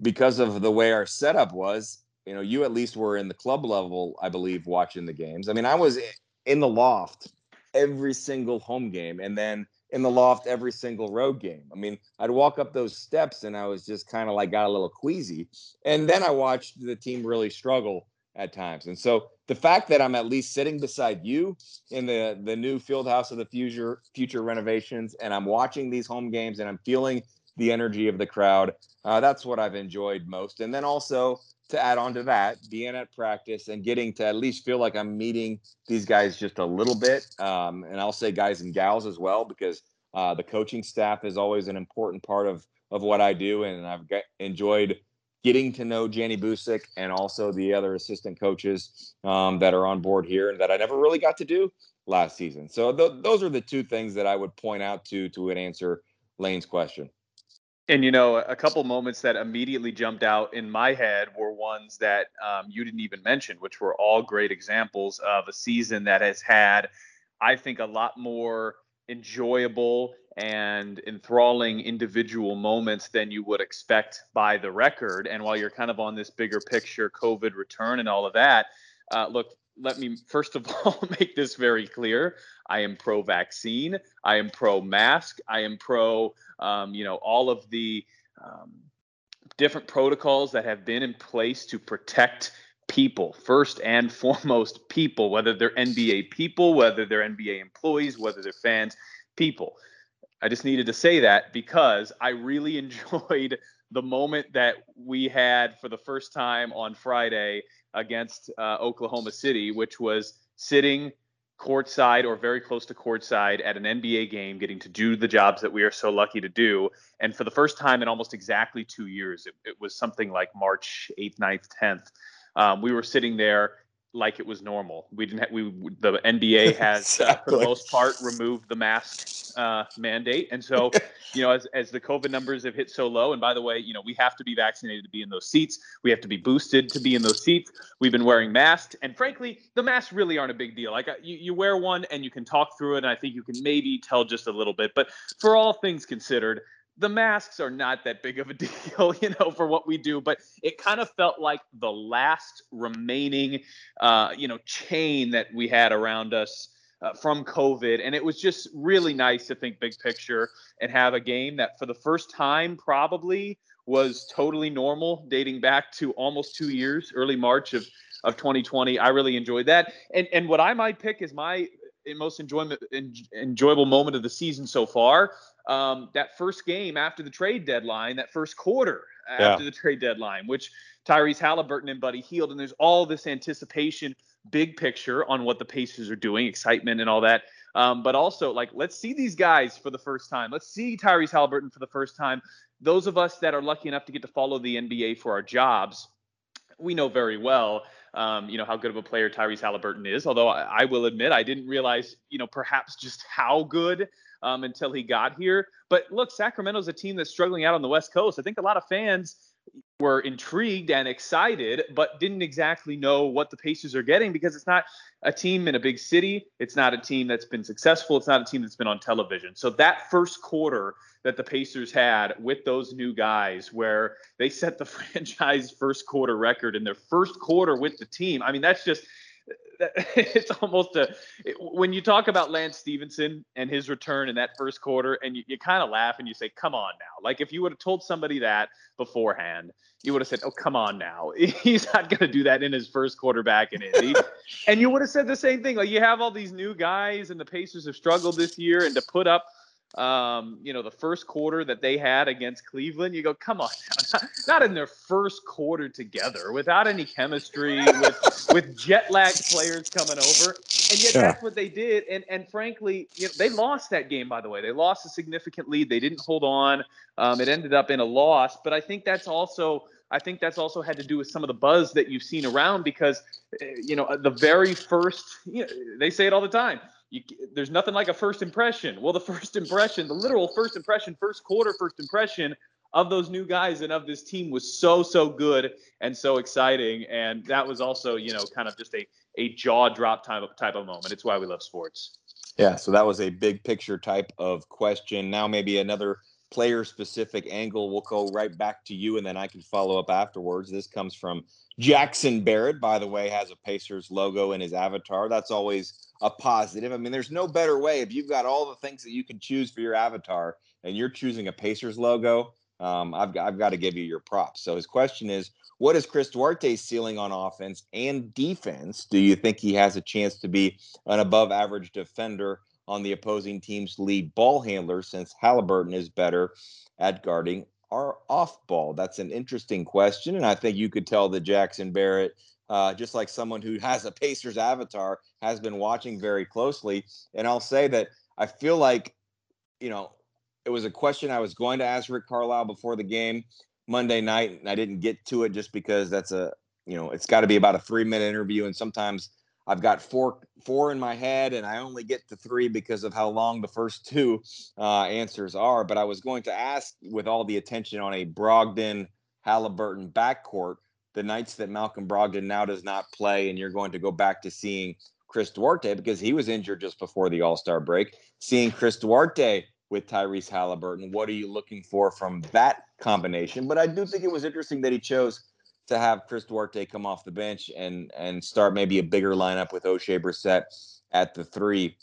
because of the way our setup was, you know, you at least were in the club level, I believe, watching the games. I mean, I was in the loft every single home game and then in the loft every single road game. I mean, I'd walk up those steps and I was just kind of like got a little queasy. And then I watched the team really struggle at times. And so the fact that I'm at least sitting beside you in the the new field house of the future future renovations and I'm watching these home games and I'm feeling the energy of the crowd. Uh, that's what I've enjoyed most. And then also to add on to that, being at practice and getting to at least feel like I'm meeting these guys just a little bit. Um, and I'll say guys and gals as well, because uh, the coaching staff is always an important part of of what I do. And I've enjoyed getting to know Jenny Boucek and also the other assistant coaches um, that are on board here and that I never really got to do last season. So th- those are the two things that I would point out to to answer Lane's question. And you know, a couple moments that immediately jumped out in my head were ones that um, you didn't even mention, which were all great examples of a season that has had, I think, a lot more enjoyable and enthralling individual moments than you would expect by the record. And while you're kind of on this bigger picture, COVID return and all of that, uh, look, let me first of <laughs> all make this very clear. I am pro vaccine. I am pro mask. I am pro, um, you know, all of the um, different protocols that have been in place to protect people, first and <laughs> foremost, people, whether they're NBA people, whether they're NBA employees, whether they're fans, people. I just needed to say that because I really <laughs> enjoyed the moment that we had for the first time on Friday against uh, Oklahoma City, which was sitting courtside or very close to courtside at an NBA game, getting to do the jobs that we are so lucky to do. And for the first time in almost exactly two years, it, it was something like March 8th, 9th, 10th. Um, we were sitting there like it was normal. We didn't. Have, we the NBA <laughs> has exactly. uh, for the most part removed the mask uh, mandate, and so <laughs> you know as as the COVID numbers have hit so low, and by the way, you know we have to be vaccinated to be in those seats. We have to be boosted to be in those seats. We've been wearing masks, and frankly, the masks really aren't a big deal. Like uh, you, you wear one and you can talk through it, and I think you can maybe tell just a little bit. But for all things considered, the masks are not that big of a <laughs> deal, you know, for what we do. But it kind of felt like the last remaining, uh, you know, chain that we had around us uh, from COVID. And it was just really nice to think big picture and have a game that, for the first time, probably was totally normal, dating back to almost two years, early March of of 2020. I really enjoyed that. And and what I might pick is my most enjoyment enjoyable moment of the season so far. Um, that first game after the trade deadline, that first quarter after yeah. the trade deadline, which Tyrese Halliburton and Buddy Hield, and there's all this anticipation, big picture on what the Pacers are doing, excitement and all that. Um, but also, like, let's see these guys for the first time. Let's see Tyrese Halliburton for the first time. Those of us that are lucky enough to get to follow the NBA for our jobs, we know very well um, you know, how good of a player Tyrese Halliburton is. Although I, I, will admit I didn't realize, you know, perhaps just how good um, until he got here. But look, Sacramento's a team that's struggling out on the West Coast. I think a lot of fans were intrigued and excited, but didn't exactly know what the Pacers are getting because it's not a team in a big city. It's not a team that's been successful. It's not a team that's been on television. So that first quarter that the Pacers had with those new guys, where they set the <laughs> franchise first quarter record in their first quarter with the team, I mean, that's just <laughs> it's almost a when you talk about Lance Stephenson and his return in that first quarter, and you, you kind of laugh and you say, "Come on now!" Like if you would have told somebody that beforehand, you would have said, "Oh, come on now, <laughs> he's not going to do that in his first quarterback in Indy," and you would have said the same thing. Like you have all these new guys, and the Pacers have struggled this year, and to put up um, you know, the first quarter that they had against Cleveland, you go, come on, now. <laughs> not in their first quarter together, without any chemistry, with with jet lag players coming over, and yet yeah. that's what they did. And and frankly, you know, they lost that game. By the way, they lost a significant lead. They didn't hold on. Um, it ended up in a loss. But I think that's also. I think that's also had to do with some of the buzz that you've seen around because, eh, you know, the very first, you know, they say it all the time you, there's nothing like a first impression. Well, the first impression, the literal first impression, first quarter first impression of those new guys and of this team was so so good and so exciting, and that was also you know kind of just a a jaw drop type of type of moment. It's why we love sports. Yeah, so that was a big picture type of question. Now maybe another player specific angle. We'll go right back to you, and then I can follow up afterwards. This comes from Jackson Barrett, by the way, has a Pacers logo in his avatar. That's always a positive. I mean, there's no better way if you've got all the things that you can choose for your avatar and you're choosing a Pacers logo. Um, I've, I've got to give you your props. So his question is, what is Chris Duarte's ceiling on offense and defense? Do you think he has a chance to be an above average defender on the opposing team's lead ball handler since Halliburton is better at guarding our off ball? That's an interesting question. And I think you could tell that Jackson Barrett uh, just like someone who has a Pacers avatar has been watching very closely. And I'll say that I feel like, you know, it was a question I was going to ask Rick Carlisle before the game Monday night, and I didn't get to it just because that's a, you know, it's got to be about a three minute interview, and sometimes I've got four four in my head, and I only get to three because of how long the first two uh, answers are. But I was going to ask, with all the attention on a Brogdon Halliburton backcourt, the nights that Malcolm Brogdon now does not play, and you're going to go back to seeing Chris Duarte because he was injured just before the All Star break. Seeing Chris Duarte with Tyrese Halliburton, what are you looking for from that combination? But I do think it was interesting that he chose to have Chris Duarte come off the bench and and start maybe a bigger lineup with Oshae Brissett at the three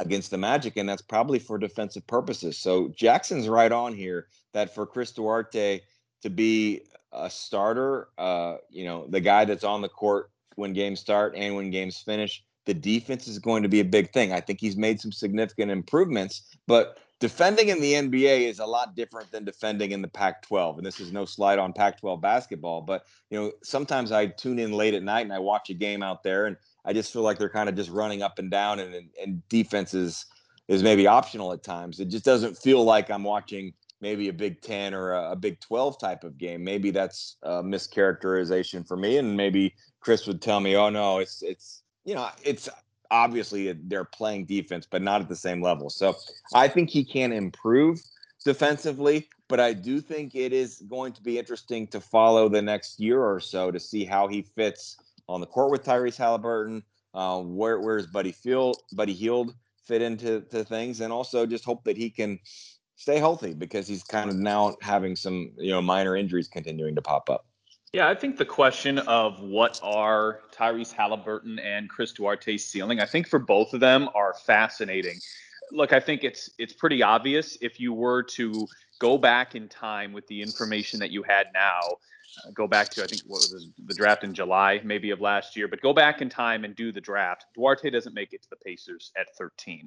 against the Magic, and that's probably for defensive purposes. So Jackson's right on here that for Chris Duarte to be a starter, uh, you know, the guy that's on the court when games start and when games finish, the defense is going to be a big thing. I think he's made some significant improvements, but defending in the NBA is a lot different than defending in the Pac 12. And this is no slide on Pac 12 basketball, but, you know, sometimes I tune in late at night and I watch a game out there and I just feel like they're kind of just running up and down and, and defense is, is maybe optional at times. It just doesn't feel like I'm watching maybe a Big Ten or a, a Big Twelve type of game. Maybe that's a mischaracterization for me, and maybe Chris would tell me, "Oh no, it's it's you know it's obviously they're playing defense, but not at the same level." So I think he can improve defensively, but I do think it is going to be interesting to follow the next year or so to see how he fits on the court with Tyrese Halliburton. Uh, where where's Buddy Field, Buddy Hield fit into to things, and also just hope that he can stay healthy because he's kind of now having some you know minor injuries continuing to pop up. Yeah, I think the question of what are Tyrese Halliburton and Chris Duarte's ceiling, I think for both of them are fascinating. Look, I think it's it's pretty obvious if you were to go back in time with the information that you had now, uh, go back to I think what was the draft in July maybe of last year, but go back in time and do the draft. Duarte doesn't make it to the Pacers at 13.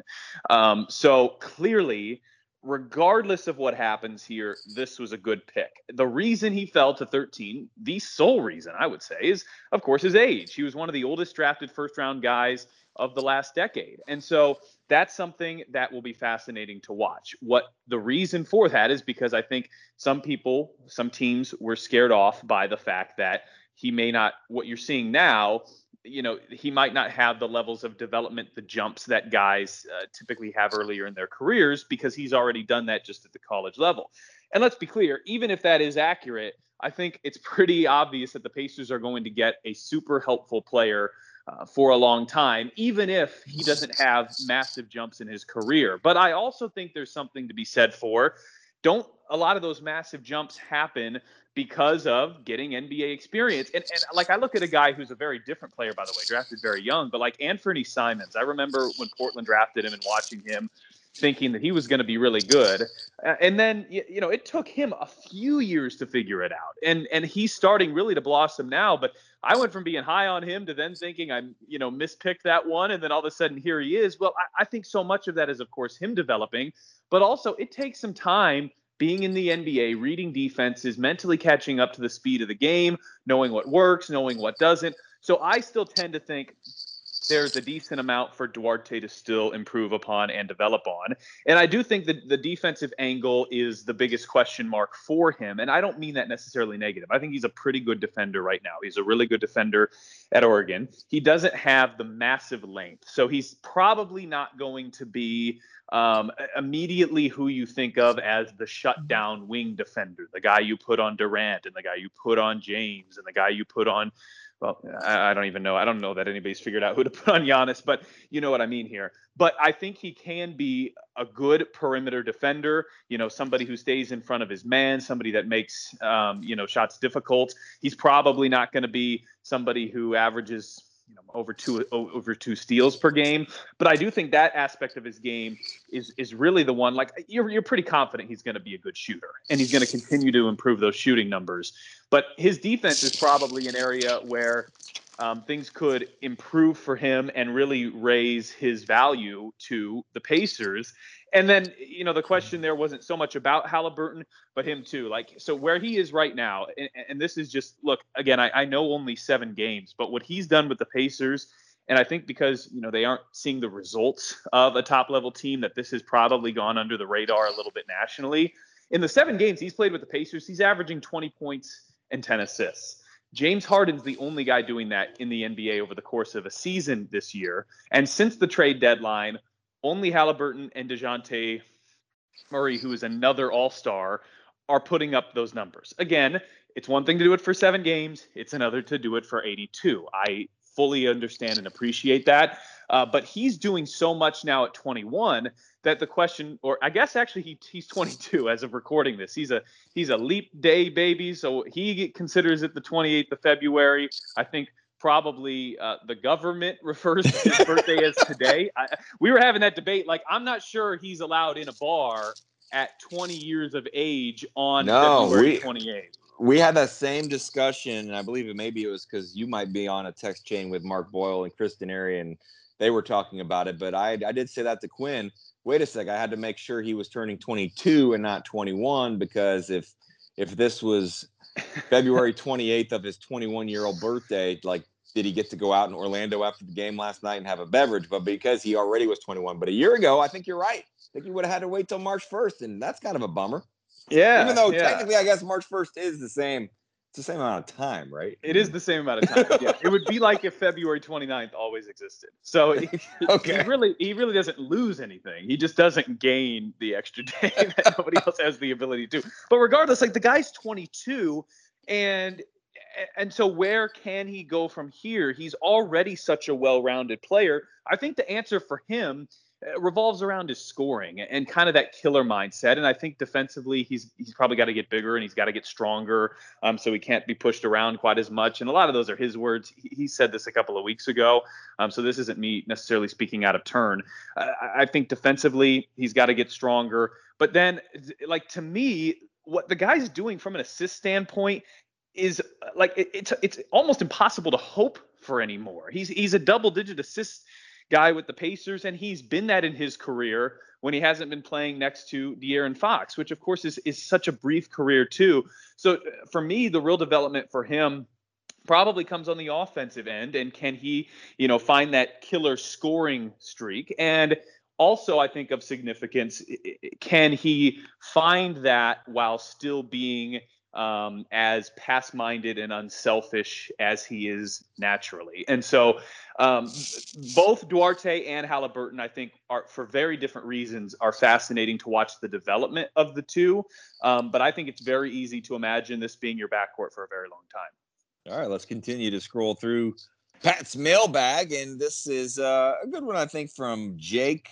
Um, so clearly regardless of what happens here, this was a good pick. The reason he fell to 13, the sole reason I would say, is of course his age. He was one of the oldest drafted first round guys of the last decade. And so that's something that will be fascinating to watch. What the reason for that is because I think some people, some teams were scared off by the fact that he may not, what you're seeing now you know, he might not have the levels of development, the jumps that guys uh, typically have earlier in their careers because he's already done that just at the college level. And let's be clear, even if that is accurate, I think it's <laughs> pretty obvious that the Pacers are going to get a super helpful player uh, for a long time, even if he doesn't have massive jumps in his career. But I also think there's something to be said for don't a lot of those massive jumps happen because of getting NBA experience. And, and like I look at a guy who's a very different player, by the way, drafted very young, but like Anfernee Simons, I remember when Portland drafted him and watching him thinking that he was going to be really good. And then you know, it took him a few years to figure it out. And and he's starting really to blossom now, but I went from being high on him to then thinking I'm, you know, mispicked that one and then all of a sudden here he is. Well, I, I think so much of that is of course him developing, but also it takes some time being in the NBA, reading defenses, mentally catching up to the speed of the game, knowing what works, knowing what doesn't. So I still tend to think there's a decent amount for Duarte to still improve upon and develop on. And I do think that the defensive angle is the biggest question mark for him. And I don't mean that necessarily negative. I think he's a pretty good defender right now. He's a really good defender at Oregon. He doesn't have the massive length. So he's probably not going to be um, immediately who you think of as the shutdown wing defender, the guy you put on Durant and the guy you put on James and the guy you put on well, I, I, don't even know. I don't know that anybody's figured out who to <laughs> put on Giannis, but you know what I mean here. But I think he can be a good perimeter defender. You know, somebody who stays in front of his man, somebody that makes um, you know shots difficult. He's probably not going to be somebody who averages you know over two over two steals per game. But I do think that aspect of his game is is really the one. Like you're you're pretty confident he's going to be a good shooter, and he's going to continue to improve those shooting numbers. But his defense is probably an area where um, things could improve for him and really raise his value to the Pacers. And then, you know, the question there wasn't so much about Halliburton, but him too. Like, so where he is right now, and, and this is just look again. I, I know only seven games, but what he's done with the Pacers. And I think because you know they aren't seeing the results of a top level team, that this has probably gone under the radar a little bit nationally. In the seven games he's played with the Pacers, he's averaging 20 points and 10 assists. James Harden's the only guy doing that in the NBA over the course of a season this year. And since the trade deadline, only Halliburton and Dejounte Murray, who is another all star, are putting up those numbers. Again, it's one thing to do it for seven games, it's another to do it for 82. I fully understand and appreciate that. Uh, but he's doing so much now at 21 that the question, or I guess actually he, he's 22 as of recording this. He's a he's a leap day baby, so he considers it the 28th of February. I think probably uh, the government <laughs> refers to his birthday as today. I, we were having that debate. Like I'm not sure he's allowed in a bar at 20 years of age on no, February we, 28th we had that same discussion, and I believe it maybe it was because you might be on a text chain with Mark Boyle and Kristen Denari, and they were talking about it. But I, I did say that to Quinn. Wait a sec, I had to make sure he was turning 22 and not 21 because if if this was February <laughs> 28th of his 21 year old birthday, like did he get to go out in Orlando after the game last night and have a beverage? But because he already was 21, but a year ago, I think you're right. I think he would have had to wait till March 1st, and that's kind of a bummer. Yeah. Even though yeah. technically, I guess March 1st is the same. It's the same amount of time, right? It is the same amount of time. yeah. It would be like if February 29th always existed. So he, <laughs> okay. he really he really doesn't lose anything. He just doesn't gain the extra day <laughs> that nobody else has the ability to. But regardless, like the guy's 22 and and so where can he go from here? He's already such a well-rounded player. I think the answer for him revolves around his scoring and kind of that killer mindset. And I think defensively, he's he's probably got to get bigger and he's got to get stronger, um, so he can't be pushed around quite as much. And a lot of those are his words. He, he said this a couple of weeks ago, um, so this isn't me necessarily speaking out of turn. Uh, I think defensively, he's got to get stronger. But then, like to me, what the guy's doing from an assist standpoint is like it, it's it's almost impossible to hope for anymore. He's he's a double digit assist guy with the Pacers, and he's been that in his career when he hasn't been playing next to De'Aaron Fox, which of course is is such a brief career too. So uh, for me, the real development for him probably comes on the offensive end, and can he, you know, find that killer scoring streak and also i think of significance can he find that while still being um, as pass minded and unselfish as he is naturally. And so um, both Duarte and Halliburton, I think, are for very different reasons, are fascinating to watch the development of the two. Um, but I think it's very easy to imagine this being your backcourt for a very long time. All right, let's continue to scroll through Pat's mailbag. And this is uh, a good one, I think, from Jake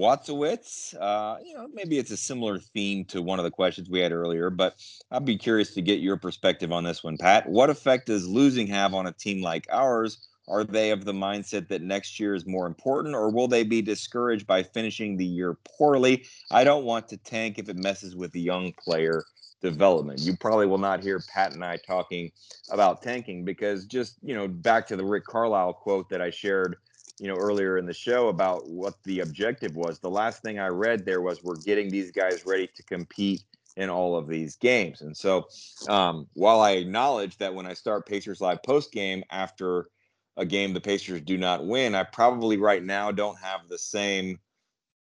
Watsowitz. Uh, you know, maybe it's a similar theme to one of the questions we had earlier, but I'd be curious to get your perspective on this one, Pat. What effect does losing have on a team like ours? Are they of the mindset that next year is more important, or will they be discouraged by finishing the year poorly? I don't want to tank if it messes with the young player development. You probably will not hear Pat and I talking about tanking because just, you know, back to the Rick Carlisle quote that I shared you know earlier in the show about what the objective was the last thing i read there was we're getting these guys ready to compete in all of these games. And so um, while i acknowledge that when i start pacers live post game after a game the pacers do not win i probably right now don't have the same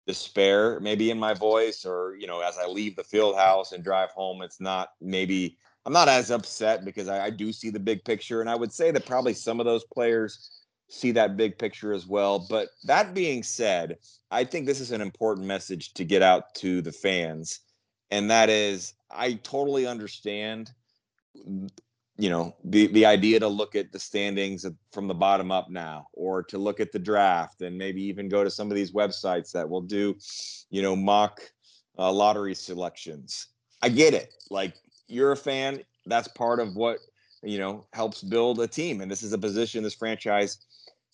despair maybe in my voice or you know as i leave the field house and drive home it's not maybe i'm not as upset because I, I do see the big picture. And i would say that probably some of those players see that big picture as well. But that being said, I think this is an important message to get out to the fans. And that is, I totally understand, you know, the, the idea to look at the standings from the bottom up now, or to look at the draft and maybe even go to some of these websites that will do, you know, mock uh, lottery selections. I get it. Like, you're a fan. That's part of what, you know, helps build a team. And this is a position this franchise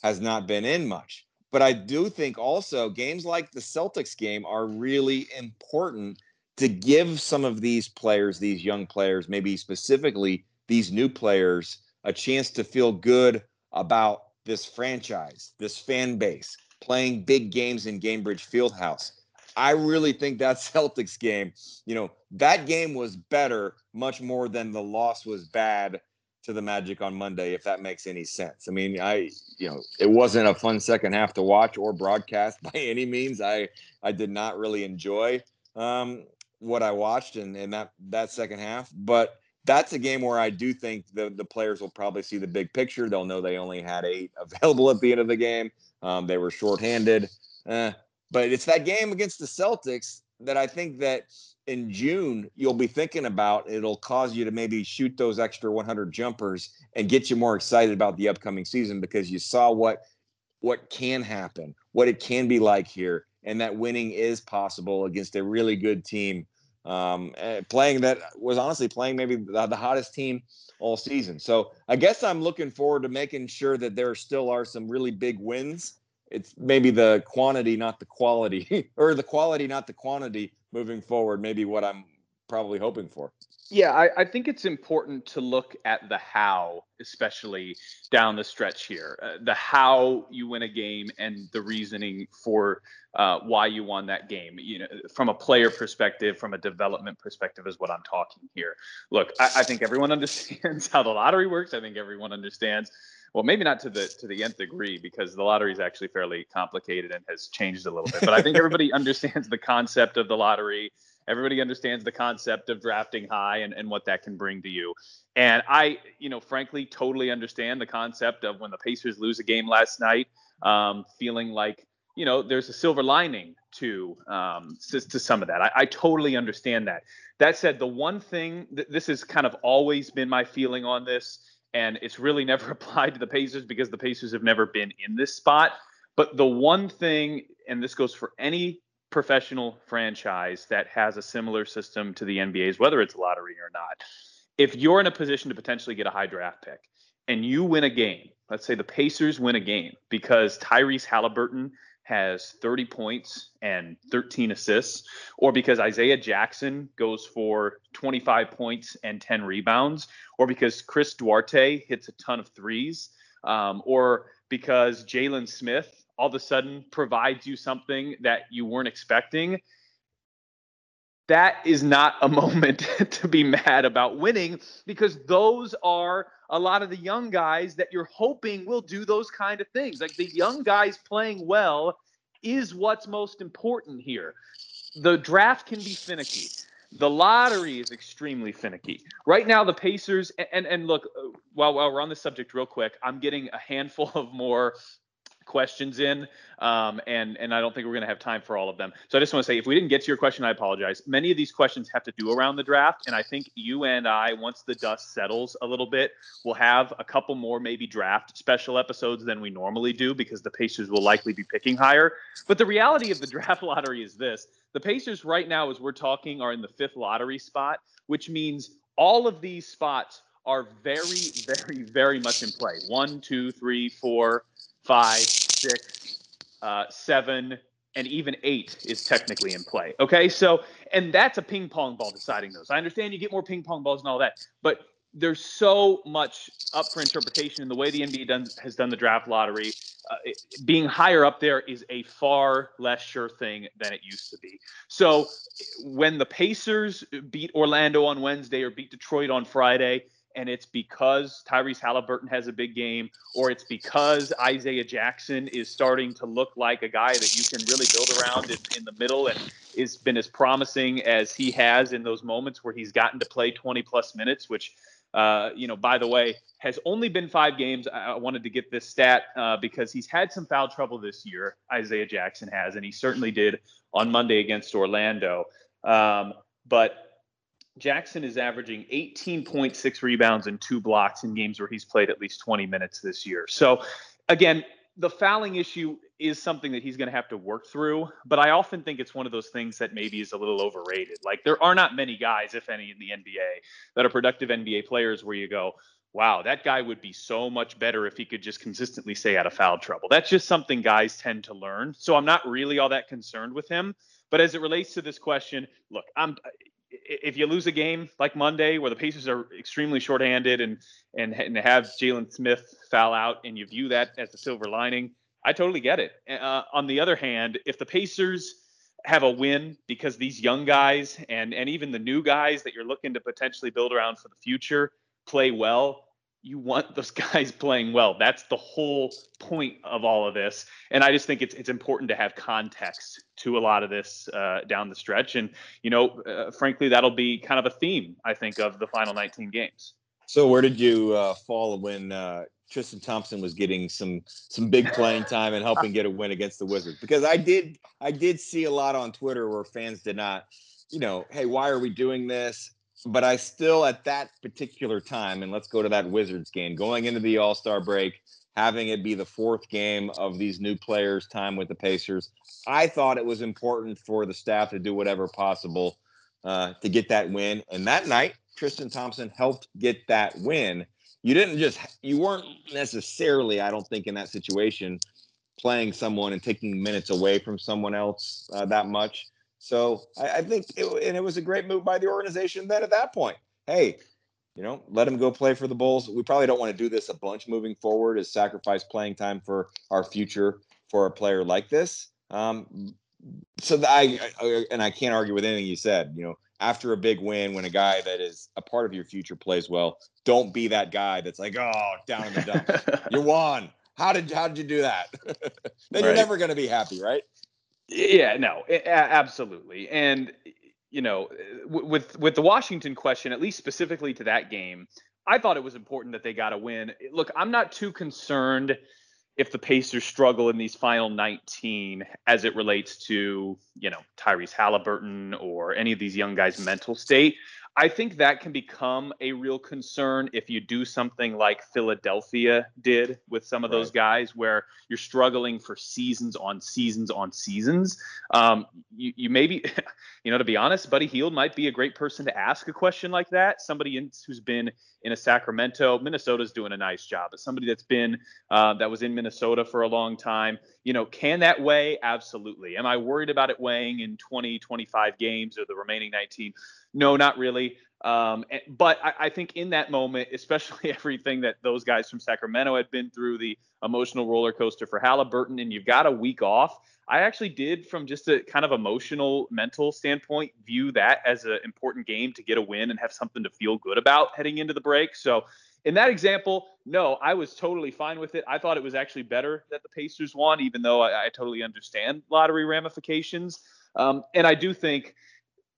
has not been in much. But I do think also games like the Celtics game are really important to give some of these players, these young players, maybe specifically these new players, a chance to feel good about this franchise, this fan base, playing big games in Gainbridge Fieldhouse. I really think that <laughs> Celtics game, you know, that game was better much more than the loss was bad to the Magic on Monday, if that makes any sense. I mean, I, you know, it wasn't a fun second half to watch or broadcast <laughs> by any means. I, I did not really enjoy um, what I watched in, in that that second half, but that's a game where I do think the the players will probably see the big picture. They'll know they only had eight <laughs> available at the end of the game. Um, they were shorthanded, eh, but it's that game against the Celtics that I think that in June you'll be thinking about. It'll cause you to maybe shoot those extra 100 jumpers and get you more excited about the upcoming season because you saw what what can happen, what it can be like here, and that winning is possible against a really good team. Um, eh, playing that was honestly playing maybe the, the hottest team all season. So I guess I'm looking forward to making sure that there still are some really big wins it's maybe the quantity, not the quality, <laughs> or the quality, not the quantity moving forward. Maybe what I'm probably hoping for. Yeah, I, I, think it's important to look at the how, especially down the stretch here. Uh, the how you win a game and the reasoning for uh, why you won that game. You know, from a player perspective, from a development perspective, is what I'm talking here. Look, I, I think everyone <laughs> understands how the lottery works. I think everyone understands well maybe not to the to the nth degree because the lottery is actually fairly complicated and has changed a little bit but i think everybody <laughs> understands the concept of the lottery. Everybody understands the concept of drafting high and, and what that can bring to you. And i you know frankly totally understand the concept of when the pacers lose a game last night um, feeling like you know there's a silver lining to um, to, to some of that. I, I, totally understand that. That said the one thing th- this has kind of always been my feeling on this and it's really never <laughs> applied to the Pacers because the Pacers have never been in this spot. But the one thing, and this goes for any professional franchise that has a similar system to the NBA's, whether it's lottery or not, if you're in a position to potentially get a high draft pick and you win a game, let's say the Pacers win a game because Tyrese Halliburton has 30 points and 13 assists, or because Isaiah Jackson goes for 25 points and 10 rebounds, or because Chris Duarte hits a ton of threes, um, or because Jalen Smith all of a sudden provides you something that you weren't expecting. That is not a <laughs> moment to be mad about winning because those are a lot of the young guys that you're hoping will do those kind of things. Like the young guys playing well is what's most important here. The draft can be finicky. The lottery is extremely finicky. Right now, the Pacers and and look, uh, while while we're on the subject, real quick, I'm getting a handful <laughs> of more questions in, um, and and I don't think we're going to have time for all of them. So I just want to say, if we didn't get to your question, I apologize. Many of these questions have to do around the draft, and I think you and I, once the dust settles a little bit, we'll have a couple more maybe draft special episodes than we normally do because the Pacers will likely be picking higher. But the reality of the <laughs> draft lottery is this: the Pacers right now, as we're talking, are in the fifth lottery spot, which means all of these spots are very, very, very much in play. One, two, three, four five, six, uh, seven, and even eight is technically in play. Okay, so and that's a ping pong ball deciding those. I understand you get more ping pong balls and all that, but there's so much up for interpretation in the way the NBA done, has done the draft lottery. Uh, it, being higher up there is a far less sure thing than it used to be. So when the Pacers beat Orlando on Wednesday or beat Detroit on Friday, and it's because Tyrese Halliburton has a big game, or it's because Isaiah Jackson is starting to look like a guy that you can really build around in, in the middle and has been as promising as he has in those moments where he's gotten to play 20 plus minutes, which, uh, you know, by the way, has only been five games. I wanted to get this stat uh, because he's had some foul trouble this year, Isaiah Jackson has, and he certainly did on Monday against Orlando. Um, but Jackson is averaging 18.6 rebounds and two blocks in games where he's played at least 20 minutes this year. So, again, the fouling issue is something that he's going to have to work through, but I often think it's one of those things that maybe is a little overrated. Like, there are not many guys, if any, in the NBA that are productive NBA players where you go, wow, that guy would be so much better if he could just consistently stay out of foul trouble. That's just something guys tend to learn. So, I'm not really all that concerned with him. But as it relates to this question, look, I'm if you lose a game like Monday where the Pacers are extremely shorthanded and and, and have Jalen Smith foul out and you view that as the silver lining, I totally get it. Uh, on the other hand, if the Pacers have a win because these young guys and and even the new guys that you're looking to potentially build around for the future play well, you want those <laughs> guys playing well. That's the whole point of all of this. And I just think it's it's important to have context to a lot of this uh, down the stretch. And you know, uh, frankly, that'll be kind of a theme I think of the final 19 games. So where did you uh, fall when uh, Tristan Thompson was getting some some big playing <laughs> time and helping get a win against the Wizards? Because I did I did see a lot on Twitter where fans did not, you know, hey, why are we doing this? But I still at that particular time, and let's go to that Wizards game, going into the All Star break, having it be the fourth game of these new players' time with the Pacers, I thought it was important for the staff to do whatever possible uh, to get that win. And that night, Tristan Thompson helped get that win. You didn't just, you weren't necessarily, I don't think, in that situation playing someone and taking minutes away from someone else uh, that much. So I, I think, it, and it was a great move by the organization then at that point. Hey, you know, let him go play for the Bulls. We probably don't want to do this a bunch moving forward, is sacrifice playing time for our future for a player like this. Um, so I, I, and I can't argue with anything you said. You know, after a big win, when a guy that is a part of your future plays well, don't be that guy that's like, oh, down in the dumps. <laughs> you won. How did how did you do that? <laughs> then right. you're never going to be happy, right? Yeah, no, absolutely. And you know, with with the Washington question, at least specifically to that game, I thought it was important that they got a win. Look, I'm not too concerned if the Pacers struggle in these final 19 as it relates to, you know, Tyrese Halliburton or any of these young guys' mental state. I think that can become a real concern if you do something like Philadelphia did with some of right. those guys, where you're struggling for seasons on seasons on seasons. Um, you, you maybe, <laughs> you know, to be honest, Buddy Hield might be a great person to ask a question like that. Somebody in, who's been in a Sacramento, Minnesota's doing a nice job, but somebody that's been uh, that was in Minnesota for a long time. You know, can that weigh? Absolutely. Am I worried about it weighing in 20, 25 games or the remaining 19? No, not really. Um, but I, I, think in that moment, especially <laughs> everything that those guys from Sacramento had been through, the emotional roller coaster for Halliburton, and you've got a week off. I actually did, from just a kind of emotional, mental standpoint, view that as an important game to get a win and have something to feel good about heading into the break. So, in that example, no, I was totally fine with it. I thought it was actually better that the Pacers won, even though I, I totally understand lottery ramifications. Um, and I do think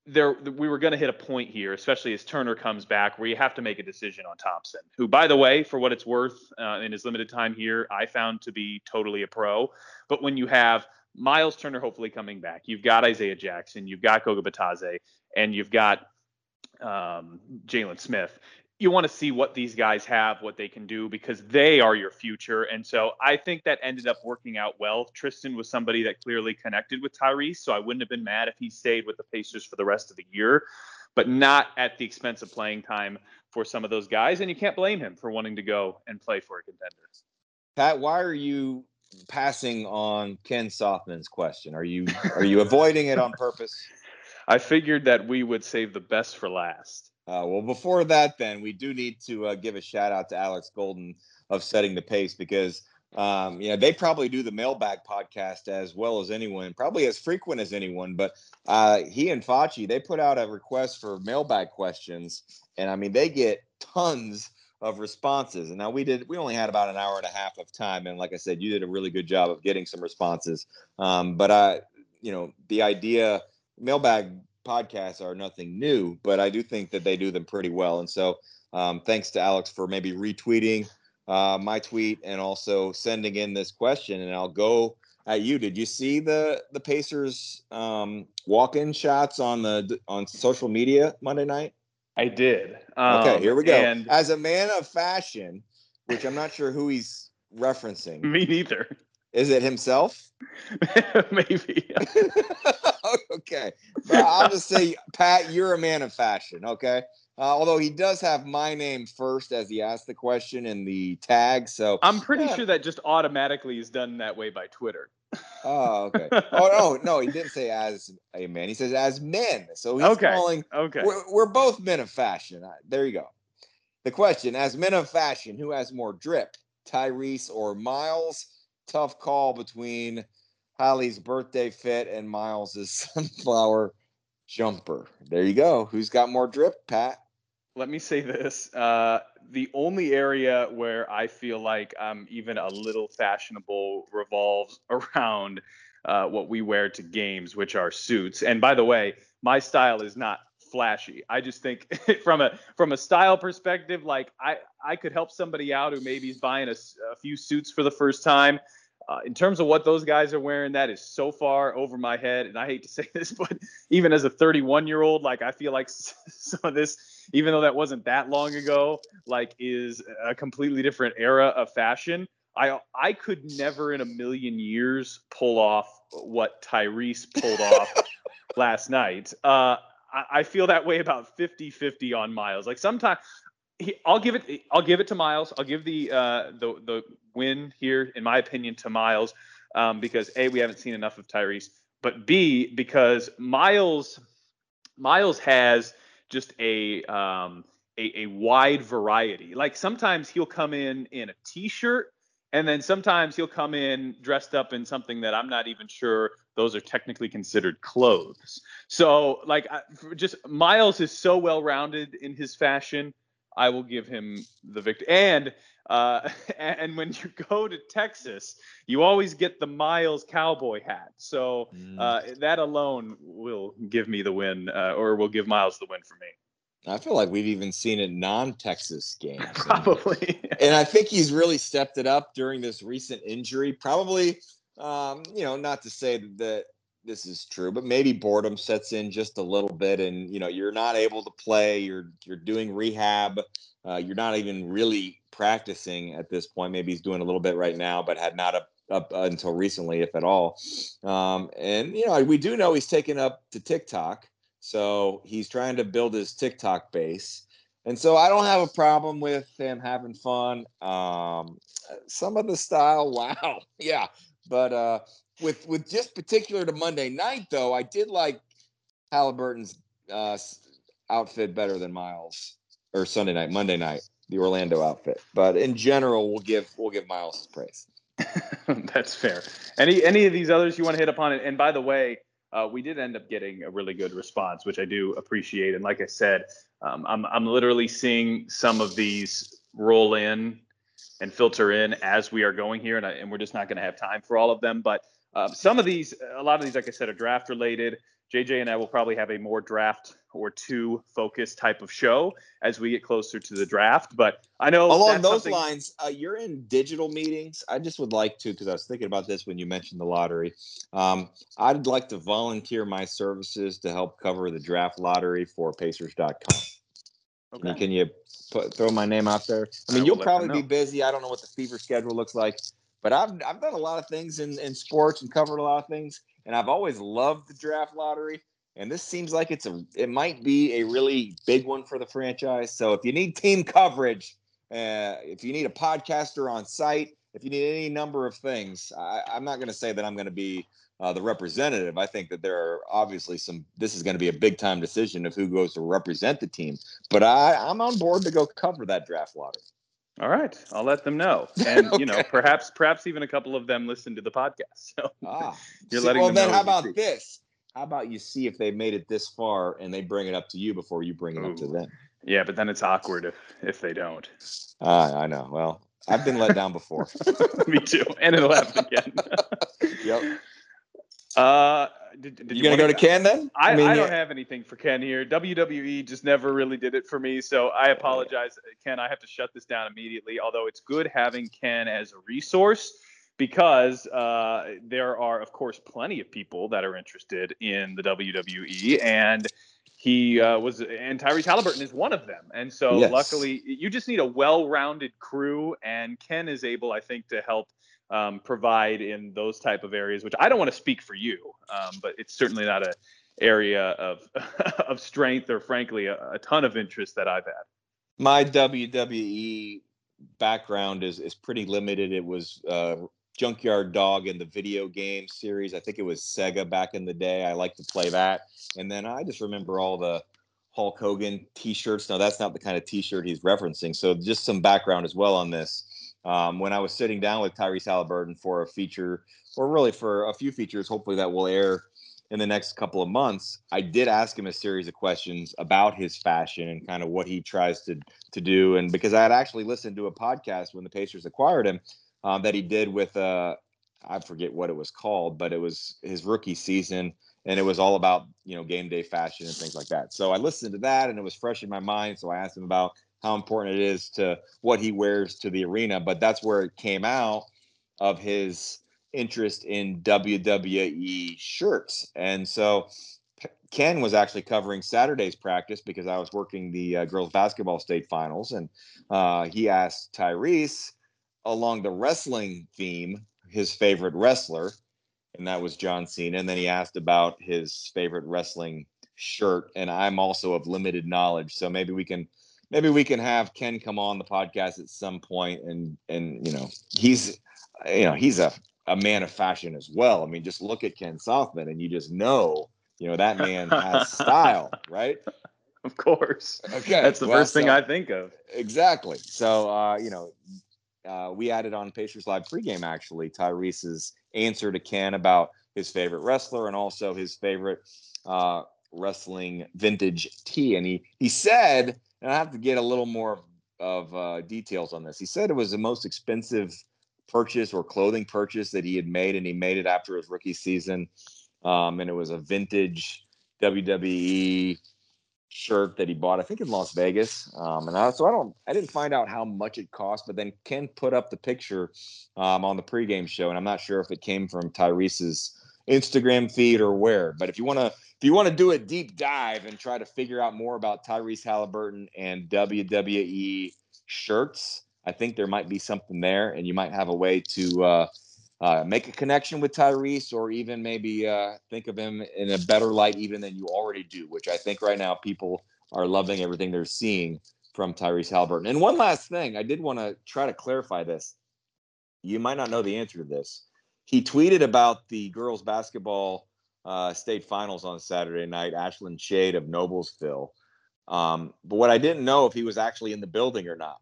there we were going to hit a point here, especially as Turner comes back, where you have to make a decision on Thompson, who, by the way, for what it's worth, uh, in his limited time here, I found to be totally a pro. But when you have Miles Turner hopefully coming back, you've got Isaiah Jackson, you've got Goga Bitadze, and you've got um, Jalen Smith you want to see what these guys have, what they can do, because they are your future. And so I think that ended up working out well. Tristan was somebody that clearly connected with Tyrese, so I wouldn't have been mad if he stayed with the Pacers for the rest of the year, but not at the expense of playing time for some of those guys. And you can't blame him for wanting to go and play for a contender. Pat, why are you passing on Ken Softman's question? Are you are you avoiding it on purpose? <laughs> I figured that we would save the best for last. Uh, well, before that, then we do need to uh, give a shout out to Alex Golden of setting the pace because um, you know they probably do the mailbag podcast as well as anyone, probably as frequent as anyone. But uh, he and Facci they put out a request for mailbag questions, and I mean they get tons of responses. And now we did we only had about an hour and a half of time, and like I said, you did a really good job of getting some responses. Um, but I, you know, the idea mailbag podcasts are nothing new, but I do think that they do them pretty well. And so, um, thanks to Alex for maybe retweeting uh, my tweet and also sending in this question. And I'll go at you. Did you see the the Pacers um, walk-in shots on the on social media Monday night? I did. Um, okay, here we go. And As a man of fashion, which I'm not sure who he's referencing. <laughs> Me neither. Is it himself? <laughs> Maybe. <laughs> <laughs> okay. But I'll just say, Pat, you're a man of fashion. Okay. Uh, although he does have my name first as he asked the question in the tag. So I'm pretty yeah. sure that just automatically is done that way by Twitter. Oh, okay. <laughs> oh no, no, he didn't say as a man. He says as men. So he's okay. calling. Okay. We're, we're both men of fashion. There you go. The question: As men of fashion, who has more drip, Tyrese or Miles? tough call between Hallie's birthday fit and Miles's <laughs> sunflower jumper. There you go. Who's got more drip, Pat? Let me say this. Uh, the only area where I feel like I'm even a little fashionable revolves <laughs> around uh, what we wear to games, which are suits. And by the way, my style is not flashy. I just think <laughs> from a from a style perspective, like I I could help somebody out who maybe is buying a, a few suits for the first time. Uh, in terms of what those guys are wearing, that is so far over my head. And I hate to <laughs> say this, but even as a 31 year old, like I feel like <laughs> some of this, even though that wasn't that long ago, like is a completely different era of fashion. I I could never in a million years pull off what Tyrese pulled off <laughs> last night. Uh, I, I feel that way about 50 50 on Miles. Like sometimes he, I'll give it I'll give it to Miles. I'll give the uh, the the win here, in my opinion, to Miles um, because a we haven't seen enough of Tyrese, but b because Miles Miles has just a um, a, a wide variety. Like sometimes he'll come in in a t-shirt and then sometimes he'll come in dressed up in something that I'm not even sure those are technically considered clothes. So, like, just Miles is so well rounded in his fashion. I will give him the victory. And uh, <laughs> and when you go to Texas, you always get the Miles cowboy hat. So mm. uh, that alone will give me the win, uh, or will give Miles the win for me. I feel like we've even seen it non-Texas games. <laughs> Probably. And, and I think he's really stepped it up during this recent injury. Probably, um, you know, not to say that this is true, but maybe boredom sets in just a little bit, and you know, you're not able to play. You're you're doing rehab. Uh, you're not even really practicing at this point. Maybe he's doing a little bit right now, but had not up, up until recently, if at all. Um, and you know, we do know he's taken up to TikTok. So he's trying to build his TikTok base. And so I don't have a problem with him having fun. Um, some of the style, <laughs> wow, yeah. But uh, with with just particular to Monday night, though, I did like Haliburton's uh, outfit better than Miles or Sunday night, Monday night, the Orlando outfit. But in general, we'll give we'll give Miles praise. <laughs> That's fair. Any any of these others you want to hit upon? And by the way, uh, we did end up getting a really good response, which I do appreciate. And like I said, um, I'm I'm literally seeing some of these roll in and filter in as we are going here, and, I, and we're just not going to have time for all of them. But um, some of these, a lot of these, like I said, are draft related. JJ and I will probably have a more draft or two focus type of show as we get closer to the draft. But I know along those something- lines, uh, you're in digital meetings. I just would like to, because I was thinking about this when you mentioned the lottery. Um, I'd like to volunteer my services to help cover the draft lottery for Pacers.com. Okay. Can you, can you put, throw my name out there? I mean, I you'll probably be busy. I don't know what the fever schedule looks like, but I've I've done a lot of things in, in sports and covered a lot of things, and I've always loved the draft lottery. And this seems like it's a it might be a really big one for the franchise. So if you need team coverage, uh, if you need a podcaster on site, if you need any number of things, I, I'm not going to say that I'm going to be uh, the representative. I think that there are obviously some. This is going to be a big time decision of who goes to represent the team. But I, I'm on board to go cover that draft lottery. All right, I'll let them know, and okay. <laughs> you know, perhaps perhaps even a couple of them listen to the podcast. <laughs> So ah, you're see, letting well, then how about this? How about you see if they made it this far and they bring it up to you before you bring it Ooh. up to them? Yeah, but then it's awkward if if they don't. Uh, I know. Well, I've been let down before. <laughs> Me too, and it'll happen again. yep. Uh, did, did you, you gonna go to Ken then? I, I, mean, I don't yeah. have anything for Ken here. WWE just never really did it for me, so I apologize, Ken. I have to shut this down immediately. Although it's good having Ken as a resource because uh, there are, of course, plenty of people that are interested in the WWE, and he uh, was, and Tyrese Haliburton is one of them. And so, yes. luckily, you just need a well-rounded crew, and Ken is able, I think, to help um, provide in those type of areas. Which I don't want to speak for you, um, but it's certainly not a area of <laughs> of strength or, frankly, a, a ton of interest that I've had. My WWE background is is pretty limited. It was uh, Junkyard Dog in the video game series. I think it was Sega back in the day. I like to play that. And then I just remember all the Hulk Hogan t-shirts. Now that's not the kind of t-shirt he's referencing. So just some background as well on this. Um, when I was sitting down with Tyrese Haliburton for a feature, or really for a few features, hopefully that will air in the next couple of months, I did ask him a series of questions about his fashion and kind of what he tries to to do. And because I had actually listened to a podcast when the Pacers acquired him, um, that he did with uh, I forget what it was called, but it was his rookie season, and it was all about you know game day fashion and things like that. So I listened to that, and it was fresh in my mind. So I asked him about how important it is to what he wears to the arena, but that's where it came out of his interest in WWE shirts, and so. Ken was actually covering Saturday's practice because I was working the uh, girls basketball state finals, and uh, he asked Tyrese along the wrestling theme his favorite wrestler, and that was John Cena. And then he asked about his favorite wrestling shirt, and I'm also of limited knowledge, so maybe we can maybe we can have Ken come on the podcast at some point, and and you know he's you know he's a a man of fashion as well. I mean, just look at Ken Southman, and you just know you know that man has <laughs> style, right? Of course. Okay. That's the well, first thing so, I think of. Exactly. So, uh, you know, uh, we added on Pacers Live pregame actually Tyrese's answer to Ken about his favorite wrestler and also his favorite uh, wrestling vintage tee. And he he said, and I have to get a little more of uh, details on this. He said it was the most expensive purchase or clothing purchase that he had made, and he made it after his rookie season. Um, and it was a vintage WWE shirt that he bought, I think in Las Vegas. Um, and I, so I don't, I didn't find out how much it cost, but then Ken put up the picture um, on the pregame show, and I'm not sure if it came from Tyrese's Instagram feed or where. But if you want to, if you want to do a deep dive and try to figure out more about Tyrese Haliburton and WWE shirts, I think there might be something there, and you might have a way to. Uh, uh, make a connection with Tyrese, or even maybe uh, think of him in a better light even than you already do, which I think right now people are loving everything they're seeing from Tyrese Halliburton. And one last thing, I did want to try to clarify this. You might not know the answer to this. He tweeted about the girls basketball uh, state finals on Saturday night, Ashlynn Shade of Noblesville. Um, but what I didn't know if he was actually in the building or not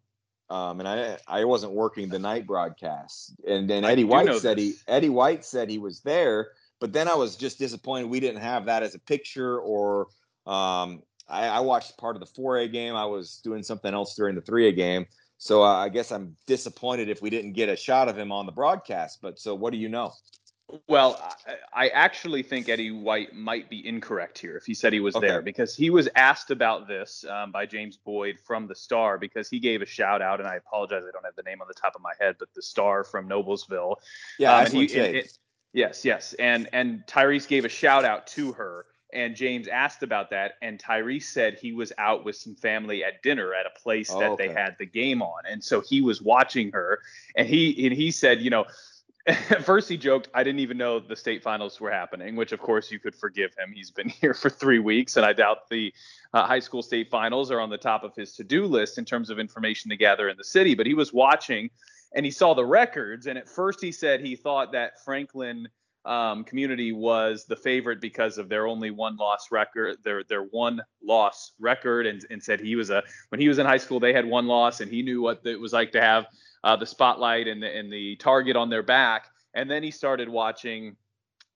um, and I I wasn't working the night broadcast. And then Eddie White said this. he Eddie White said he was there, but then I was just disappointed we didn't have that as a picture. Or um, I, I, watched part of the 4A game. I was doing something else during the 3A game, so uh, I guess I'm disappointed if we didn't get a shot of him on the broadcast. But so what do you know? Well, I, I actually think Eddie White might be incorrect here if he said he was Okay. there because he was asked about this um, by James Boyd from the Star because he gave a shout out, and I apologize, I don't have the name on the top of my head, but the Star from Noblesville. Yeah, Um, he- Jake. and- yes, yes, and and Tyrese gave a shout out to her, and James asked about that, and Tyrese said he was out with some family at dinner at a place Oh, that they had the game on, and so he was watching her, and he and he said, you know. <laughs> At first, he joked, I didn't even know the state finals were happening, which, of course, you could forgive him. He's been <laughs> here for three weeks, and I doubt the uh, high school state finals are on the top of his to do list in terms of information to gather in the city. But he was watching and he saw the records. And at first, he said he thought that Franklin um, community was the favorite because of their only one loss record, their their one loss record, and, and said he was a when he was in high school they had one loss, and he knew what it was like to have uh, the spotlight and the, and the target on their back. And then he started watching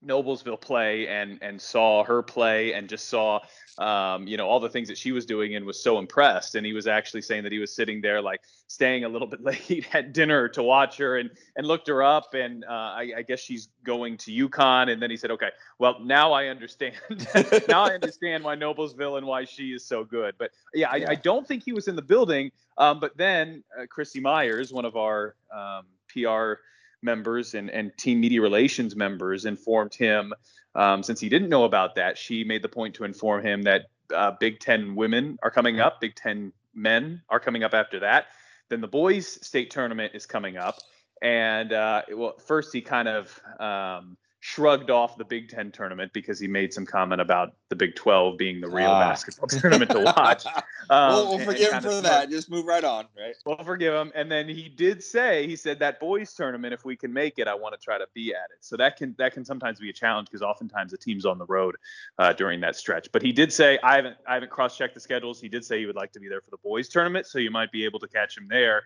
Noblesville play and and saw her play and just saw um, you know all the things that she was doing and was so impressed. And he was actually saying that he was sitting there like staying a little <laughs> bit late at dinner to watch her and and looked her up. And uh, I, I guess she's going to UConn. And then he said, okay, well now I understand. <laughs> now I understand why Noblesville and why she is so good. But yeah, I, Yeah. I don't think he was in the building. Um, but then uh, Christy Myers, one of our um, PR members and, and team media relations members, informed him, um, since he didn't know about that, she made the point to inform him that uh, Big Ten women are coming up, Big Ten men are coming up after that. Then the boys' state tournament is coming up. And uh, well, first he kind of um, shrugged off the Big Ten tournament because he made some comment about the Big 12 being the real Ah. basketball <laughs> tournament to watch. <laughs> Um, we'll, we'll and- and forgive him for that. Just move right on, right? We'll forgive him. And then he did say, he said that boys tournament, if we can make it, I want to try to be at it. So that can that can sometimes be a challenge because oftentimes the team's on the road uh, during that stretch. But he did say I haven't I haven't cross checked the schedules. He did say he would like to be there for the boys tournament, so you might be able to catch him there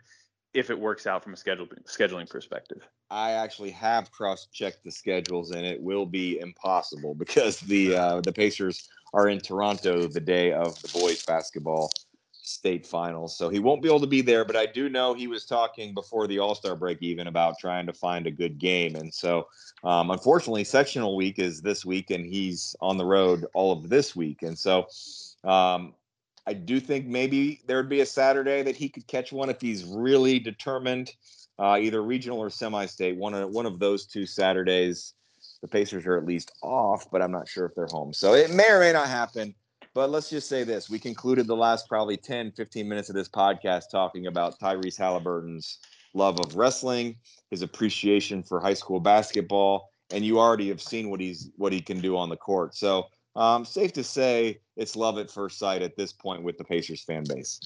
if it works out from a schedule scheduling perspective. I actually have cross-checked the schedules, and it will be impossible <laughs> because the uh, the Pacers are in Toronto the day of the boys basketball state finals, so he won't be able to be there. But I do know he was talking before the All Star break even about trying to find a good game, and so um, unfortunately, sectional week is this week, and he's on the road all of this week, and so. Um, I do think maybe there would be a Saturday that he could catch one if he's really determined uh, either regional or semi-state. One of one of those two Saturdays, the Pacers are at least off, but I'm not sure if they're home. So it may or may not happen. But let's just say this: we concluded the last probably 10, 15 minutes of this podcast talking about Tyrese Haliburton's love of wrestling, his appreciation for high school basketball, and you already have seen what he's what he can do on the court. So um, safe to say it's love at first sight at this point with the Pacers fan base.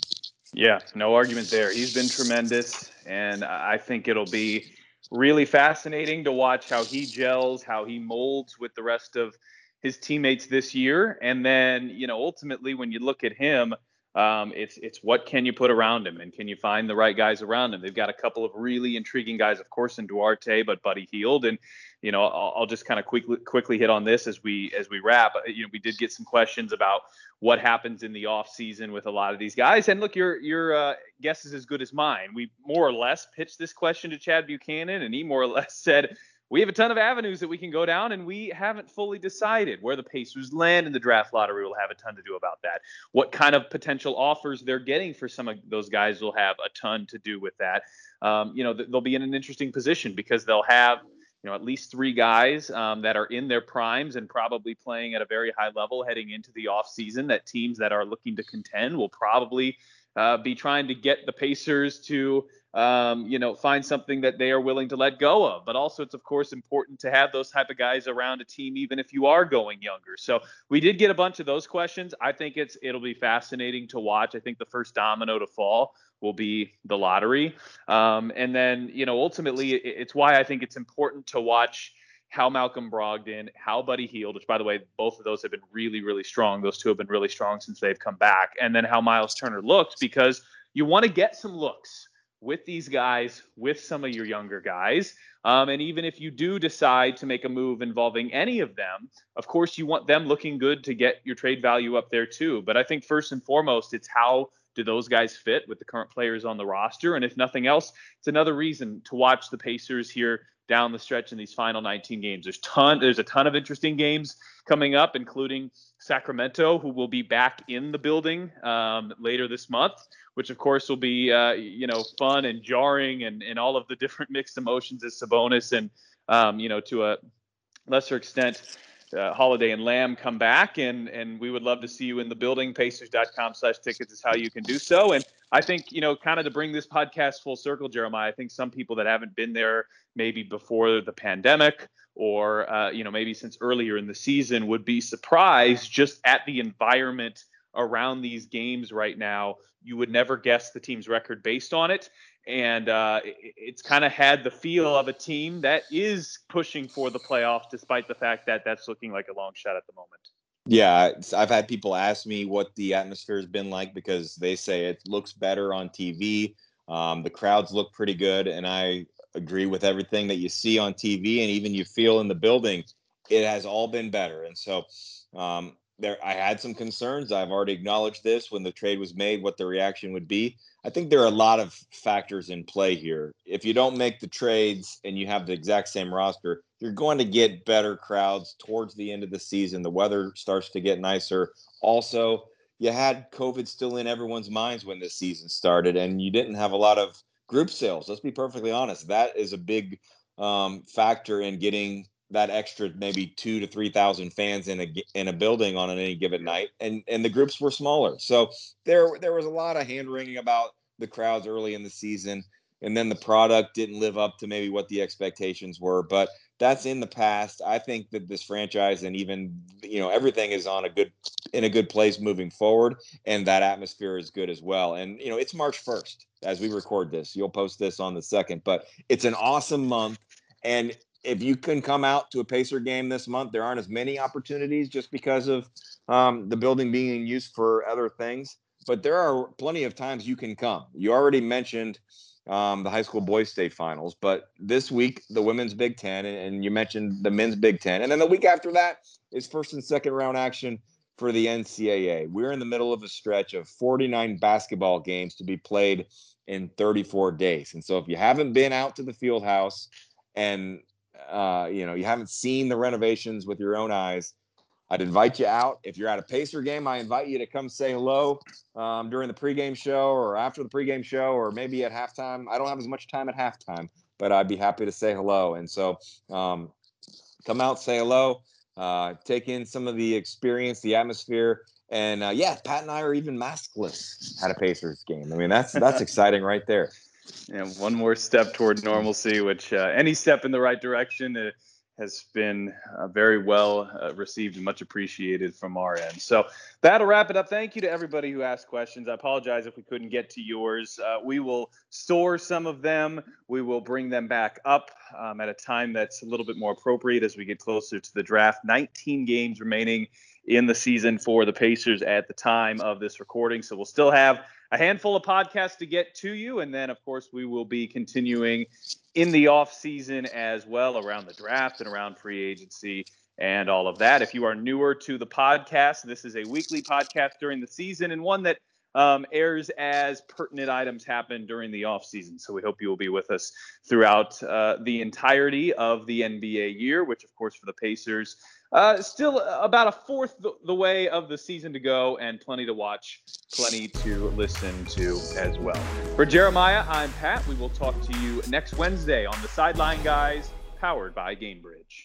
Yeah, no argument there. He's been tremendous, and I think it'll be really fascinating to watch how he gels, how he molds with the rest of his teammates this year, and then you know ultimately when you look at him, um, it's it's what can you put around him, and can you find the right guys around him? They've got a couple of really intriguing guys, of course, in Duarte, but Buddy Hield, and you know I'll, I'll just kind of quickly quickly hit on this as we as we wrap. You know we did get some questions about what happens in the off season with a lot of these guys. And look, your your uh, guess is as good as mine. We more or less pitched this question to Chad Buchanan, and he more or <laughs> less said we have a ton of avenues that we can go down, and we haven't fully decided where the Pacers land in the draft lottery. Will have a ton to do about that. What kind of potential offers they're getting for some of those guys will have a ton to do with that. Um, you know, they'll be in an interesting position because they'll have you know at least three guys um, that are in their primes and probably playing at a very high level heading into the offseason that teams that are looking to contend will probably uh, be trying to get the pacers to um, you know find something that they are willing to let go of. But also it's of course important to have those type of guys around a team even if you are going younger. So we did get a bunch of those questions. I think it's it'll be fascinating to watch. I think the first domino to fall will be the lottery um, and then, you know, ultimately, it's why I think it's important to watch how Malcolm Brogdon, how Buddy Hield, which by the way, both of those have been really, really strong. Those two have been really strong since they've come back. And then how Miles Turner looked because you want to get some looks with these guys, with some of your younger guys. Um, and even if you do decide to make a move involving any of them, of course, you want them looking good to get your trade value up there too. But I think first and foremost, it's how do those guys fit with the current players on the roster? And if nothing else, it's another reason to watch the Pacers here down the stretch in these final 19 games. There's ton there's a ton of interesting games coming up, including Sacramento, who will be back in the building um, later this month, which of course will be uh, you know fun and jarring and, and all of the different mixed emotions as Sabonis and um, you know to a lesser extent uh, Holiday and Lamb come back, and and we would love to see you in the building. Pacers.com/slash tickets is how you can do so. And I think you know, kind of to bring this podcast full circle, Jeremiah. I think some people that haven't been there maybe before the pandemic or uh, you know maybe since earlier in the season would be surprised just at the environment around these games right now. You would never guess the team's record based on it. And uh, it's kind of had the feel of a team that is pushing for the playoffs, despite the fact that that's looking like a long shot at the moment. Yeah, I've had people ask me what the atmosphere has been like because they say it looks better on TV. Um, the crowds look pretty good, and I agree with everything that you see on TV and even you feel in the building. It has all been better, and so um, there. I had some concerns. I've already acknowledged this when the trade was made, what the reaction would be. I think there are a lot of factors in play here. If you don't make the trades and you have the exact same roster, you're going to get better crowds towards the end of the season. The weather starts to get nicer. Also, you had COVID still in everyone's minds when this season started, and you didn't have a lot of group sales. Let's be perfectly honest. That is a big um, factor in getting that extra maybe two to three thousand fans in a in a building on any given night, and and the groups were smaller. So there there was a lot of hand wringing about the crowds early in the season, and then the product didn't live up to maybe what the expectations were. But that's in the past. I think that this franchise and even you know everything is on a good in a good place moving forward, and that atmosphere is good as well. And you know it's March first as we record this. You'll post this on the second, but it's an awesome month. And if you can come out to a Pacer game this month, there aren't as many opportunities just because of um, the building being used for other things. But there are plenty of times you can come. You already mentioned um, the high school boys state finals, but this week the women's Big Ten, and, and you mentioned the men's Big Ten, and then the week after that is first and second round action for the NCAA. We're in the middle of a stretch of 49 basketball games to be played in 34 days, and so if you haven't been out to the field house and uh, you know, you haven't seen the renovations with your own eyes, I'd invite you out. If you're at a Pacer game, I invite you to come say hello um, during the pregame show or after the pregame show or maybe at halftime. I don't have as much time at halftime, but I'd be happy to say hello. And so um, come out, say hello, uh, take in some of the experience, the atmosphere. And uh, yeah, Pat and I are even maskless at a Pacers game. I mean, that's that's <laughs> exciting right there yeah, one more step toward normalcy, which uh, any step in the right direction uh, has been uh, very well uh, received and much appreciated from our end. So that'll wrap it up. Thank you to everybody who asked questions. I apologize if we couldn't get to yours. Uh, we will store some of them. We will bring them back up um, at a time that's a little bit more appropriate as we get closer to the draft. 19 games remaining in the season for the Pacers at the time of this recording. So we'll still have a handful of podcasts to get to you. And then, of course, we will be continuing in the off season as well around the draft and around free agency and all of that. If you are newer to the podcast, this is a weekly podcast during the season and one that um, airs as pertinent items happen during the off season. So we hope you will be with us throughout uh, the entirety of the NBA year, which, of course, for the Pacers uh, still about a fourth the way of the season to go, and plenty to watch, plenty to listen to as well. For Jeremiah, I'm Pat. We will talk to you next Wednesday on the Sideline Guys, powered by Gainbridge.